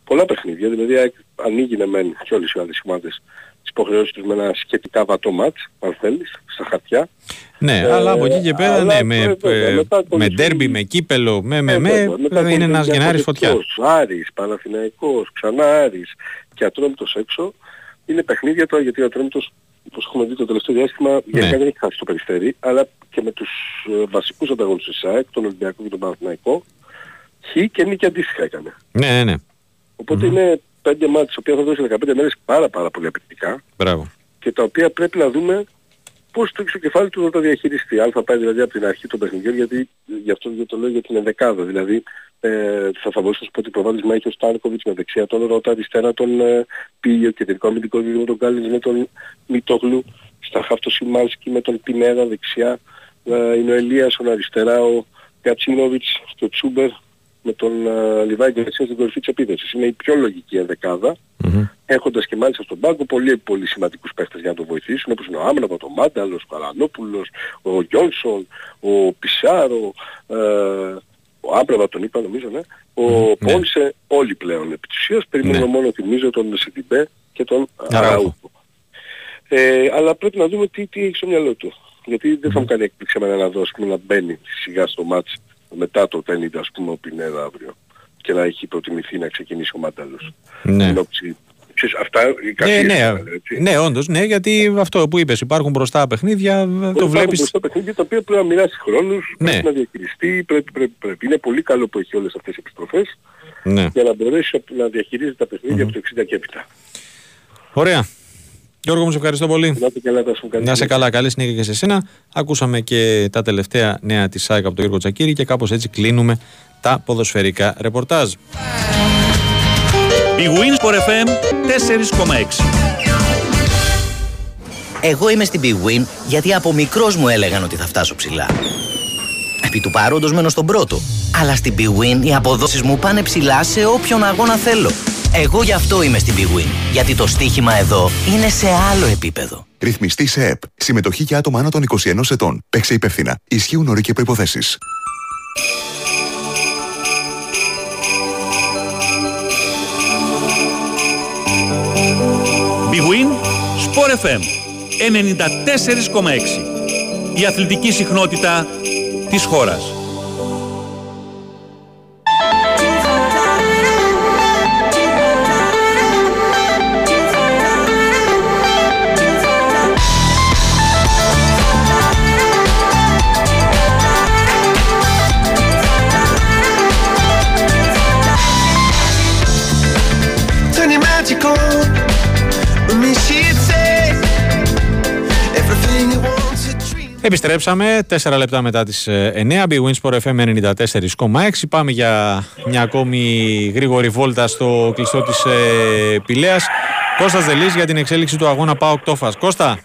πολλά παιχνίδια. Δηλαδή, η ΑΕΚ ανοίγει ναι μεν και όλες οι άλλες ομάδες τις υποχρεώσεις τους με ένα σχετικά βατό μάτς, αν θέλεις, στα χαρτιά. Ναι, Ε, αλλά από εκεί και πέρα, αλλά, ναι, με, ε, βέβαια, ε, μετά με ακολουθεί- ντέρμπι, με κύπελο, με, με, Ε, με, βέβαια, μετά είναι ένας ακολουθεί Γενάρης φωτιά. Διαφορετικός, Άρης, Παναθηναϊκός, ξανά Άρης και Ατρόμητος έξω. Είναι παιχνίδια τώρα γιατί ο Ατρόμητος όπως έχουμε δει το τελευταίο διάστημα, Ναι. γενικά δεν έχει χάσει το Περιστέρι, αλλά και με τους ε, βασικούς ανταγωνιστές της ΑΕΚ, τον Ολυμπιακό και τον Παναθηναϊκό, χ και νίκη αντίστοιχα έκανε. Ναι, ναι, ναι. Οπότε είναι πέντε μάτια, τα οποία θα δώσει 15 μέρες πάρα πάρα πολύ απαιτητικά Μπράβο. και τα οποία πρέπει να δούμε πώς το κεφάλι του θα τα διαχειριστεί. Αν θα πάει δηλαδή από την αρχή των παιχνιδιών, γιατί γι' αυτό δεν το λέω για την ενδεκάδα. Δηλαδή ε, θα, θα μπορούσα να σου πω ότι προβάδισμα έχει ο Στάνκοβιτς με δεξιά τον Ρώτα, αριστερά τον ε, Πίλιο και τελικό αμυντικό δίδυμο τον Κάλλινς με τον Μητόγλου, στα χάφτο Σιμάνσκι με τον Πινέδα δεξιά, ε, είναι ο Ελίασον αριστερά, ο Κατσίνοβιτς στο Τσούμπερ με τον ε, Λιβάη Γκαρσίας στην κορυφή της επίθεσης. Είναι η πιο λογική ενδεκάδα έχοντας και μάλιστα στον πάγκο πολύ, πολύ σημαντικούς παίχτες για να τον βοηθήσουν όπως είναι ο Άμραμπα, ο Μάνταλος, ο Καρανόπουλος, ο Γιόνσον, ο Πισάρο, ε, ο Άμραμπα τον είπα νομίζω, ναι, ο Πόνσε, όλοι πλέον επί της ουσίας, περιμένουμε μόνο θυμίζω τον Σιντιμπέ και τον Αραούχο. Ε, αλλά πρέπει να δούμε τι, τι έχει στο μυαλό του. Γιατί δεν θα μου κάνει έκπληξη εμένα να δω ας πούμε, να μπαίνει σιγά στο μάτς μετά το 50 ας πούμε ο Πινέδα αύριο και να έχει προτιμηθεί να ξεκινήσει ο Μάνταλος. Ναι. Εν ώψη- ξέρεις, αυτά οι Ναι, κακίες ναι, είναι, έτσι. ναι, όντως, ναι, γιατί αυτό που είπες, υπάρχουν μπροστά παιχνίδια, το Υπάρχουν βλέπεις. μπροστά παιχνίδια τα οποία πρέπει να μοιράσει χρόνους, Ναι. πρέπει να διαχειριστεί, πρέπει, πρέπει, πρέπει. Είναι πολύ καλό που έχει όλες αυτές τις επιστροφές Ναι. για να μπορέσει να διαχειρίζει τα παιχνίδια από το 60 και έπειτα. Ωραία. Γιώργο μου, σε ευχαριστώ πολύ. Να είστε καλά, τα σου καλή Να σε συνέχεια. καλά, καλή συνέχεια και σε εσένα. Ακούσαμε και τα τελευταία νέα της ΣΑΕΚ από τον Γιώργο Τσακύρη και κάπως έτσι κλείνουμε τα ποδοσφαιρικά ρεπορτάζ. Η Winsport FM 4,6. Εγώ είμαι στην Big Win γιατί από μικρός μου έλεγαν ότι θα φτάσω ψηλά. Επί του παρόντος μένω στον πρώτο. Αλλά στην Big Win οι αποδόσεις μου πάνε ψηλά σε όποιον αγώνα θέλω. Εγώ γι' αυτό είμαι στην Big Win. Γιατί το στοίχημα εδώ είναι σε άλλο επίπεδο. Ρυθμιστή σε ΕΠ. Συμμετοχή για άτομα άνω των 21 ετών. Παίξε υπεύθυνα. Ισχύουν όροι και προποθέσει. Big Win Sport FM 94,6. Η αθλητική συχνότητα της χώρας. Επιστρέψαμε 4 λεπτά μετά τις ε, 9. Big Win Sport FM 94,6. Πάμε για μια ακόμη γρήγορη βόλτα στο κλειστό της ε, Πηλέας. Κώστας Δελής για την εξέλιξη του αγώνα ΠΑΟΚ Τόφας. Κώστα.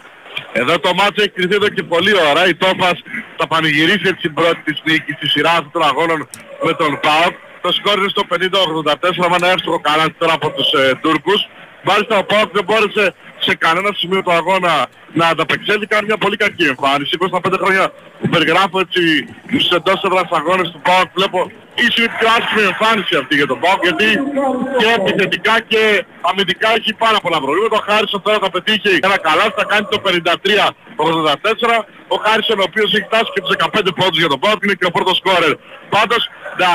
Εδώ το μάτσο έχει κρυθεί εδώ και πολύ ώρα. Η Τόφας θα πανηγυρίσει έτσι την πρώτη της νίκη στη σειρά αυτών των αγώνων με τον ΠΑΟΚ. Το σκόρ είναι στο 50-84 με ένα εύστοχο καλάθι τώρα από τους ε, Τούρκους. Μάλιστα ο ΠΑΟΚ δεν μπόρεσε σε κανένα σημείο του αγώνα να ανταπεξέλθει. Κάνει μια πολύ κακή εμφάνιση. 25 χρόνια που περιγράφω έτσι τους εντός έδρας αγώνες του ΠΑΟΚ βλέπω ίσως η πιο άσχημη εμφάνιση αυτή για τον ΠΑΟΚ γιατί και επιθετικά και αμυντικά έχει πάρα πολλά προβλήματα. Ο Χάρισον τώρα θα πετύχει ένα καλά, θα κάνει το 53-84. Ο Χάρισον ο οποίος έχει φτάσει και τους 15 πόντους για τον ΠΑΟΚ είναι και ο πρώτος σκόρερ. Πάντως να,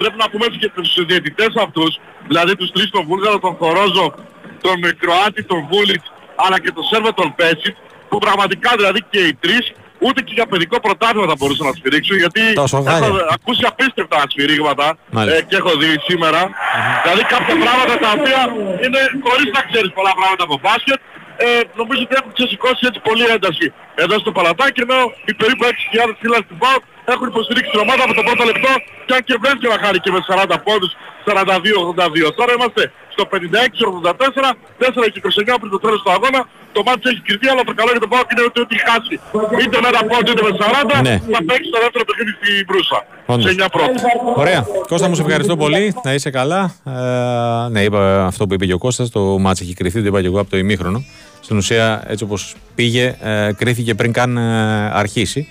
πρέπει να πούμε έτσι και τους διαιτητές αυτούς, δηλαδή τους τρεις τον Βούλγαρο, τον Θορόζο, τον Κροάτη, τον Βούλιτς αλλά και τον Σέρβο τον Πέσιτ που πραγματικά δηλαδή και οι τρεις ούτε και για παιδικό πρωτάθλημα θα μπορούσαν να σφυρίξουν γιατί Τόσο έχω γάλια. ακούσει απίστευτα σφυρίγματα Μάλιστα. ε, και έχω δει σήμερα. Δηλαδή κάποια πράγματα τα οποία είναι χωρίς να ξέρεις πολλά πράγματα από μπάσκετ ε, νομίζω ότι έχουν ξεσηκώσει έτσι πολύ ένταση εδώ στο Παλατάκι ενώ οι περίπου 6.000 φίλοι του ΠΑΟΚ έχουν υποστηρίξει την ομάδα από το πρώτο λεπτό και αν και βρέθηκε να χάρη και με 40 πόντους 42-82. Τώρα είμαστε στο 56-84, 4 και 29 πριν το τέλος του αγώνα. Το μάτι έχει κρυφτεί, αλλά το καλό για τον ΠΑΟΚ είναι ότι ό,τι χάσει είτε με ένα πόντο είτε με 40 Ναι. θα παίξει το δεύτερο παιχνίδι στην Μπρούσα. Όντως. Σε 9 πρώτη. Ωραία. Κώστα μου, σε ευχαριστώ πολύ. Να είσαι καλά. Ε, ναι, είπα αυτό που είπε και ο Κώστας. Το μάτς έχει κρυθεί, το είπα και εγώ από το ημίχρονο. Στην ουσία, έτσι όπως πήγε, ε, κρίθηκε πριν καν ε, αρχίσει.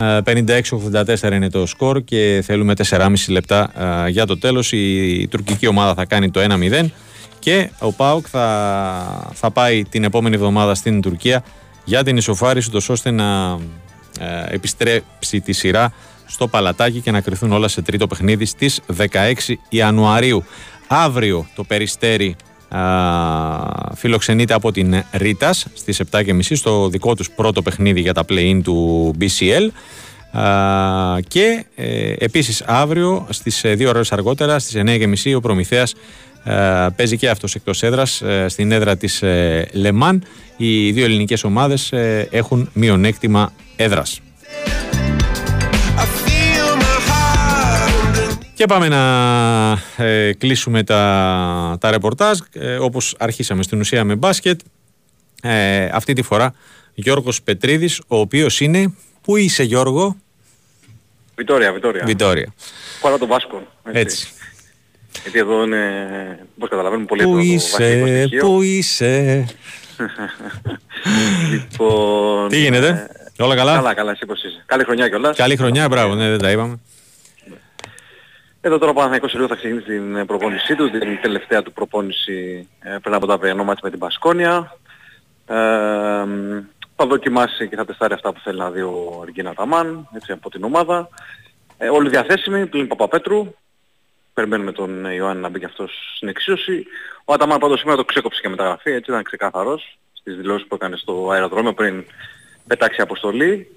Ε, 56-84 είναι το σκορ και θέλουμε 4,5 λεπτά ε, για το τέλος. Η, τουρκική ομάδα θα κάνει το 1-0 και ο ΠΑΟΚ θα, θα πάει την επόμενη εβδομάδα στην Τουρκία για την ισοφάριση, τόσο ώστε να ε, επιστρέψει τη σειρά στο Παλατάκι και να κρυθούν όλα σε τρίτο παιχνίδι στις 16 Ιανουαρίου. Αύριο το Περιστέρι α, φιλοξενείται από την Ρίτας στις 7.30 στο δικό τους πρώτο παιχνίδι για τα play-in του BCL Α, και ε, επίσης αύριο στις 2 ώρες αργότερα στις 9.30 ο Προμηθέας ε, παίζει και αυτός εκτός έδρας ε, στην έδρα της ε, Λεμάν οι δύο ελληνικές ομάδες ε, έχουν μειονέκτημα έδρας Και πάμε να ε, κλείσουμε τα, τα ρεπορτάζ ε, όπως αρχίσαμε στην ουσία με μπάσκετ ε, αυτή τη φορά Γιώργος Πετρίδης ο οποίος είναι Πού είσαι Γιώργο; Βιτόρια, Βιτόρια. Βιτόρια Παρά το Βάσκο. Έτσι. Γιατί εδώ είναι, πώς καταλαβαίνουμε πολύ Πού εδώ το είσαι, βασικό στοιχείο. πού είσαι; Λοιπόν, Τι γίνεται, όλα καλά; Καλά, καλά, εσύ πώς είσαι. Καλή χρονιά κιόλας. Καλή χρονιά, μπράβο, ναι δεν τα είπαμε Εδώ τώρα ο Παναθηναϊκός λίγο θα ξεκινήσει την προπόνησή του, την τελευταία του προπόνηση ε, πριν από τα αυριανό μάτς με την Πασκόνια. Ε, μ, θα δοκιμάσει και θα τεστάρει αυτά που θέλει να δει ο Αργίνα Ταμάν, έτσι από την ομάδα. Ε, όλοι διαθέσιμοι, πλην Παπαπέτρου. Περιμένουμε τον Ιωάννη να μπει και αυτός στην εξίωση. Ο Αταμάν πάντως σήμερα το ξέκοψε και μεταγραφή, έτσι ήταν ξεκάθαρος στις δηλώσεις που έκανε στο αεροδρόμιο πριν πετάξει αποστολή.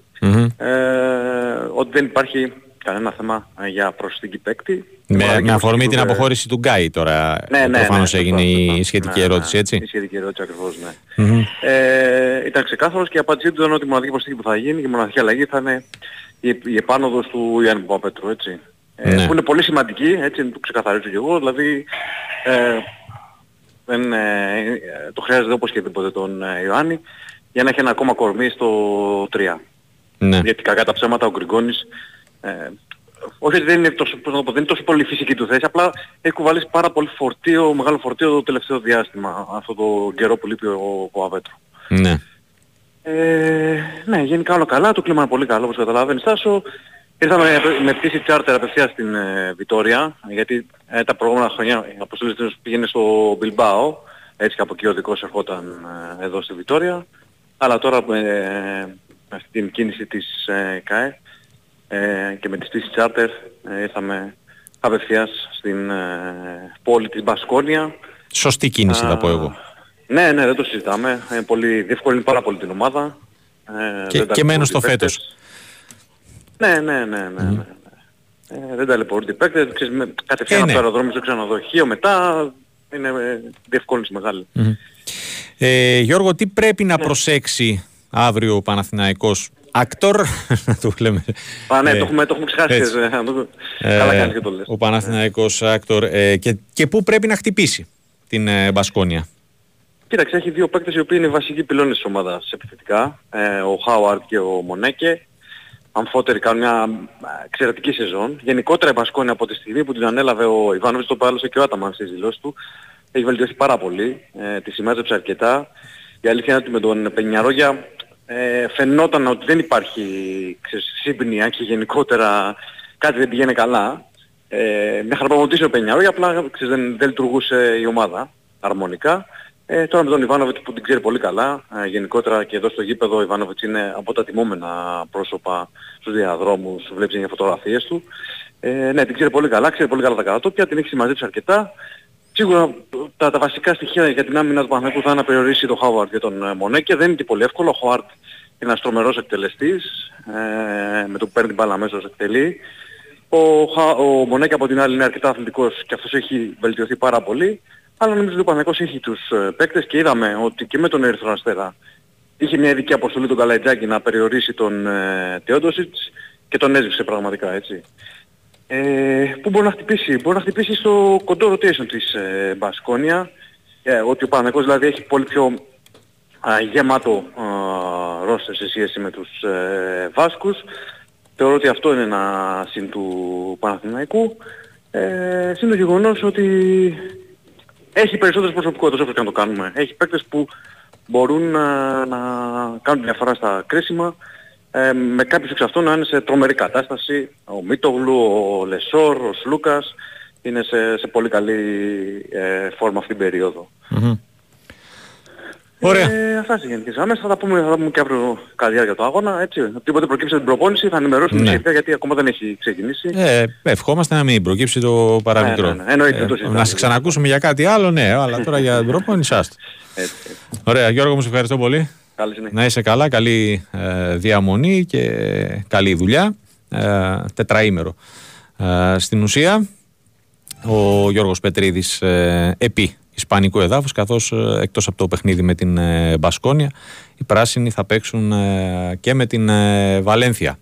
Ε, ότι δεν υπάρχει κανένα θέμα ε, για προσθήκη παίκτη. με, με αφορμή την προσθήκη, ε, αποχώρηση του Γκάι τώρα Ναι, ναι, προφανώς ναι, έγινε σωστό, η σωστό. σχετική Ναι, ναι, ερώτηση έτσι; Η σχετική ερώτηση ακριβώς, ναι. Μμμ. Ε, ήταν ξεκάθαρος και η απάντησή του ήταν ότι η μοναδική προσθήκη που θα γίνει και η μοναδική αλλαγή θα είναι η, η επάνωδος του Ιάννη Παπαπέτρου, έτσι. Ε, Ναι. Που είναι πολύ σημαντική, έτσι να το ξεκαθαρίζω και εγώ, δηλαδή ε, δεν, ε, ε, το χρειάζεται όπως και τίποτε τον ε, Ιωάννη για να έχει ένα ακόμα κορμί στο 3. Ναι. Γιατί κακά τα ψέματα ο Γκριγκόνης ε, όχι ότι δεν είναι τόσο, πώς να το πω, δεν είναι τόσο πολύ η φυσική του θέση, απλά έχει κουβαλήσει πάρα πολύ φορτίο, μεγάλο φορτίο το τελευταίο διάστημα, αυτό το καιρό που λείπει ο Παπαπέτρου. ναι. Ε, ναι, γενικά όλα καλά, το κλίμα είναι πολύ καλό όπως καταλαβαίνεις Τάσο. Ήρθαμε με πτήση charter απευθείας στην ε, Βιτόρια, γιατί ε, τα προηγούμενα χρόνια η αποστολή της πήγαινε στο Μπιλμπάο, έτσι και από εκεί ο δικός ερχόταν ε, εδώ στη Βιτόρια. Αλλά τώρα ε, με αυτή την κίνηση της ε, ΚΑΕ ε, και με τη πτήση charter ε, ήρθαμε απευθείας στην ε, πόλη της Μπασκόνια. Σωστή κίνηση θα πω εγώ Ναι, ναι, δεν το συζητάμε. Ε, πολύ, διευκολύνει πάρα πολύ την ομάδα. Ε, και, δεν και μένω στο ταλαιπωρούνται οι φέτος Ναι, ναι, ναι, ναι. ναι. Ε, δεν ταλαιπωρούνται οι παίκτες. Ξέρεις, με- κατευθείαν Ε, από ναι. το αεροδρόμιο στο ξενοδοχείο μετά είναι ε, διευκόλυνση μεγάλη. Μμμ. Ε, Γιώργο, τι πρέπει να προσέξει αύριο ο Παναθηναϊκός Ακτόρ, να το λέμε. Α, ναι, Ε, το, έχουμε, το έχουμε ξεχάσει. έτσι. ε, να το- Ε, Καλά κάνεις και το λες. Ο Παναθηναϊκός Ακτόρ. Ε, και, και πού πρέπει να χτυπήσει την ε, Μπασκόνια; Κοίταξε, έχει δύο παίκτες οι οποίοι είναι βασικοί πυλώνες της ομάδας επιθετικά. Ε, ο Χάουαρτ και ο Μονέκε. Αμφότεροι κάνουν μια ε, εξαιρετική σεζόν. Γενικότερα η Μπασκόνια από τη στιγμή που την ανέλαβε ο Ιβάνοβιτς, το πάλωσε και ο Άταμαν στις δηλώσεις του, έχει βελτιώσει πάρα πολύ. Ε, τη σημάζεψε αρκετά. Η αλήθεια είναι ότι με τον Πενιαρόγια ε, φαινόταν ότι δεν υπάρχει ξέρεις, σύμπνοια και γενικότερα κάτι δεν πηγαίνει καλά. Ε, μια χαρά προμοτήσει ο Πενιαρόγια, απλά ξέρεις, δεν, δεν λειτουργούσε η ομάδα αρμονικά. Ε, τώρα με τον Ιβάνοβιτ που την ξέρει πολύ καλά, ε, γενικότερα και εδώ στο γήπεδο ο Ιβάνοβιτ είναι από τα τιμόμενα πρόσωπα στους διαδρόμους, βλέπεις για φωτογραφίες του. Ε, ναι, την ξέρει πολύ καλά, ξέρει πολύ καλά τα κατατόπια, την έχει συμμαζέψει αρκετά. Σίγουρα τα, τα βασικά στοιχεία για την άμυνα του Παναθηναϊκού θα είναι να περιορίσει τον Χάουαρτ και τον ε, Μονέκε. Δεν είναι και πολύ εύκολο. Ο Χάουαρτ είναι ένας τρομερός εκτελεστής, ε, με το που παίρνει την μπάλα αμέσως εκτελεί. Ο, Χα- ο Μονέκε από την άλλη είναι αρκετά αθλητικός και αυτός έχει βελτιωθεί πάρα πολύ. Αλλά νομίζω ότι ο Παναθηναϊκός έχει τους ε, παίκτες και είδαμε ότι και με τον Ερυθρό Αστέρα είχε μια ειδική αποστολή τον Καλαϊτζάκη να περιορίσει τον ε, Τεόντοσιτς και τον έσβησε πραγματικά έτσι. Ε, πού μπορεί να χτυπήσει, μπορεί να χτυπήσει στο κοντό rotation της ε, Μπασκόνια, ε, ότι ο Παναθηναϊκός δηλαδή έχει πολύ πιο α, γεμάτο ρόστερ σε σχέση με τους ε, Βάσκους. Θεωρώ ότι αυτό είναι ένα συν του Παναθηναϊκού. Ε, συν το γεγονός ότι έχει περισσότερες προσωπικότητες όπως και να το κάνουμε. Έχει παίκτες που μπορούν να, να κάνουν διαφορά στα κρίσιμα ε, με κάποιους εξ αυτών να είναι σε τρομερή κατάσταση. Ο Μίτογλου, ο Λεσόρ, ο Σλούκας είναι σε, σε πολύ καλή ε, φόρμα αυτήν την περίοδο. Ωραία. Ε, αυτά στις γενικές γραμμές. Θα τα πούμε, θα τα πούμε και αύριο κατά τη διάρκεια του αγώνα. Έτσι. Οτιδήποτε προκύψει από την προπόνηση θα ενημερώσουμε Ναι. σχετικά γιατί ακόμα δεν έχει ξεκινήσει. Ε, ευχόμαστε να μην προκύψει το παραμικρό. Ναι, ναι, ναι. Εννοείται, το συζητάμε. να σε ξανακούσουμε για κάτι άλλο, ναι, αλλά τώρα για την προπόνηση άστο. Έτσι. Ωραία, Γιώργο μου, σε ευχαριστώ πολύ. Καλή συνέχεια. Να είσαι καλά, καλή ε, διαμονή και καλή δουλειά. Ε, τετραήμερο. Ε, στην ουσία, ο Γιώργος Πετρίδης ε, επί Ισπανικού εδάφους, καθώς ε, εκτός από το παιχνίδι με την ε, Μπασκόνια, οι πράσινοι θα παίξουν ε, και με την ε, Βαλένθια.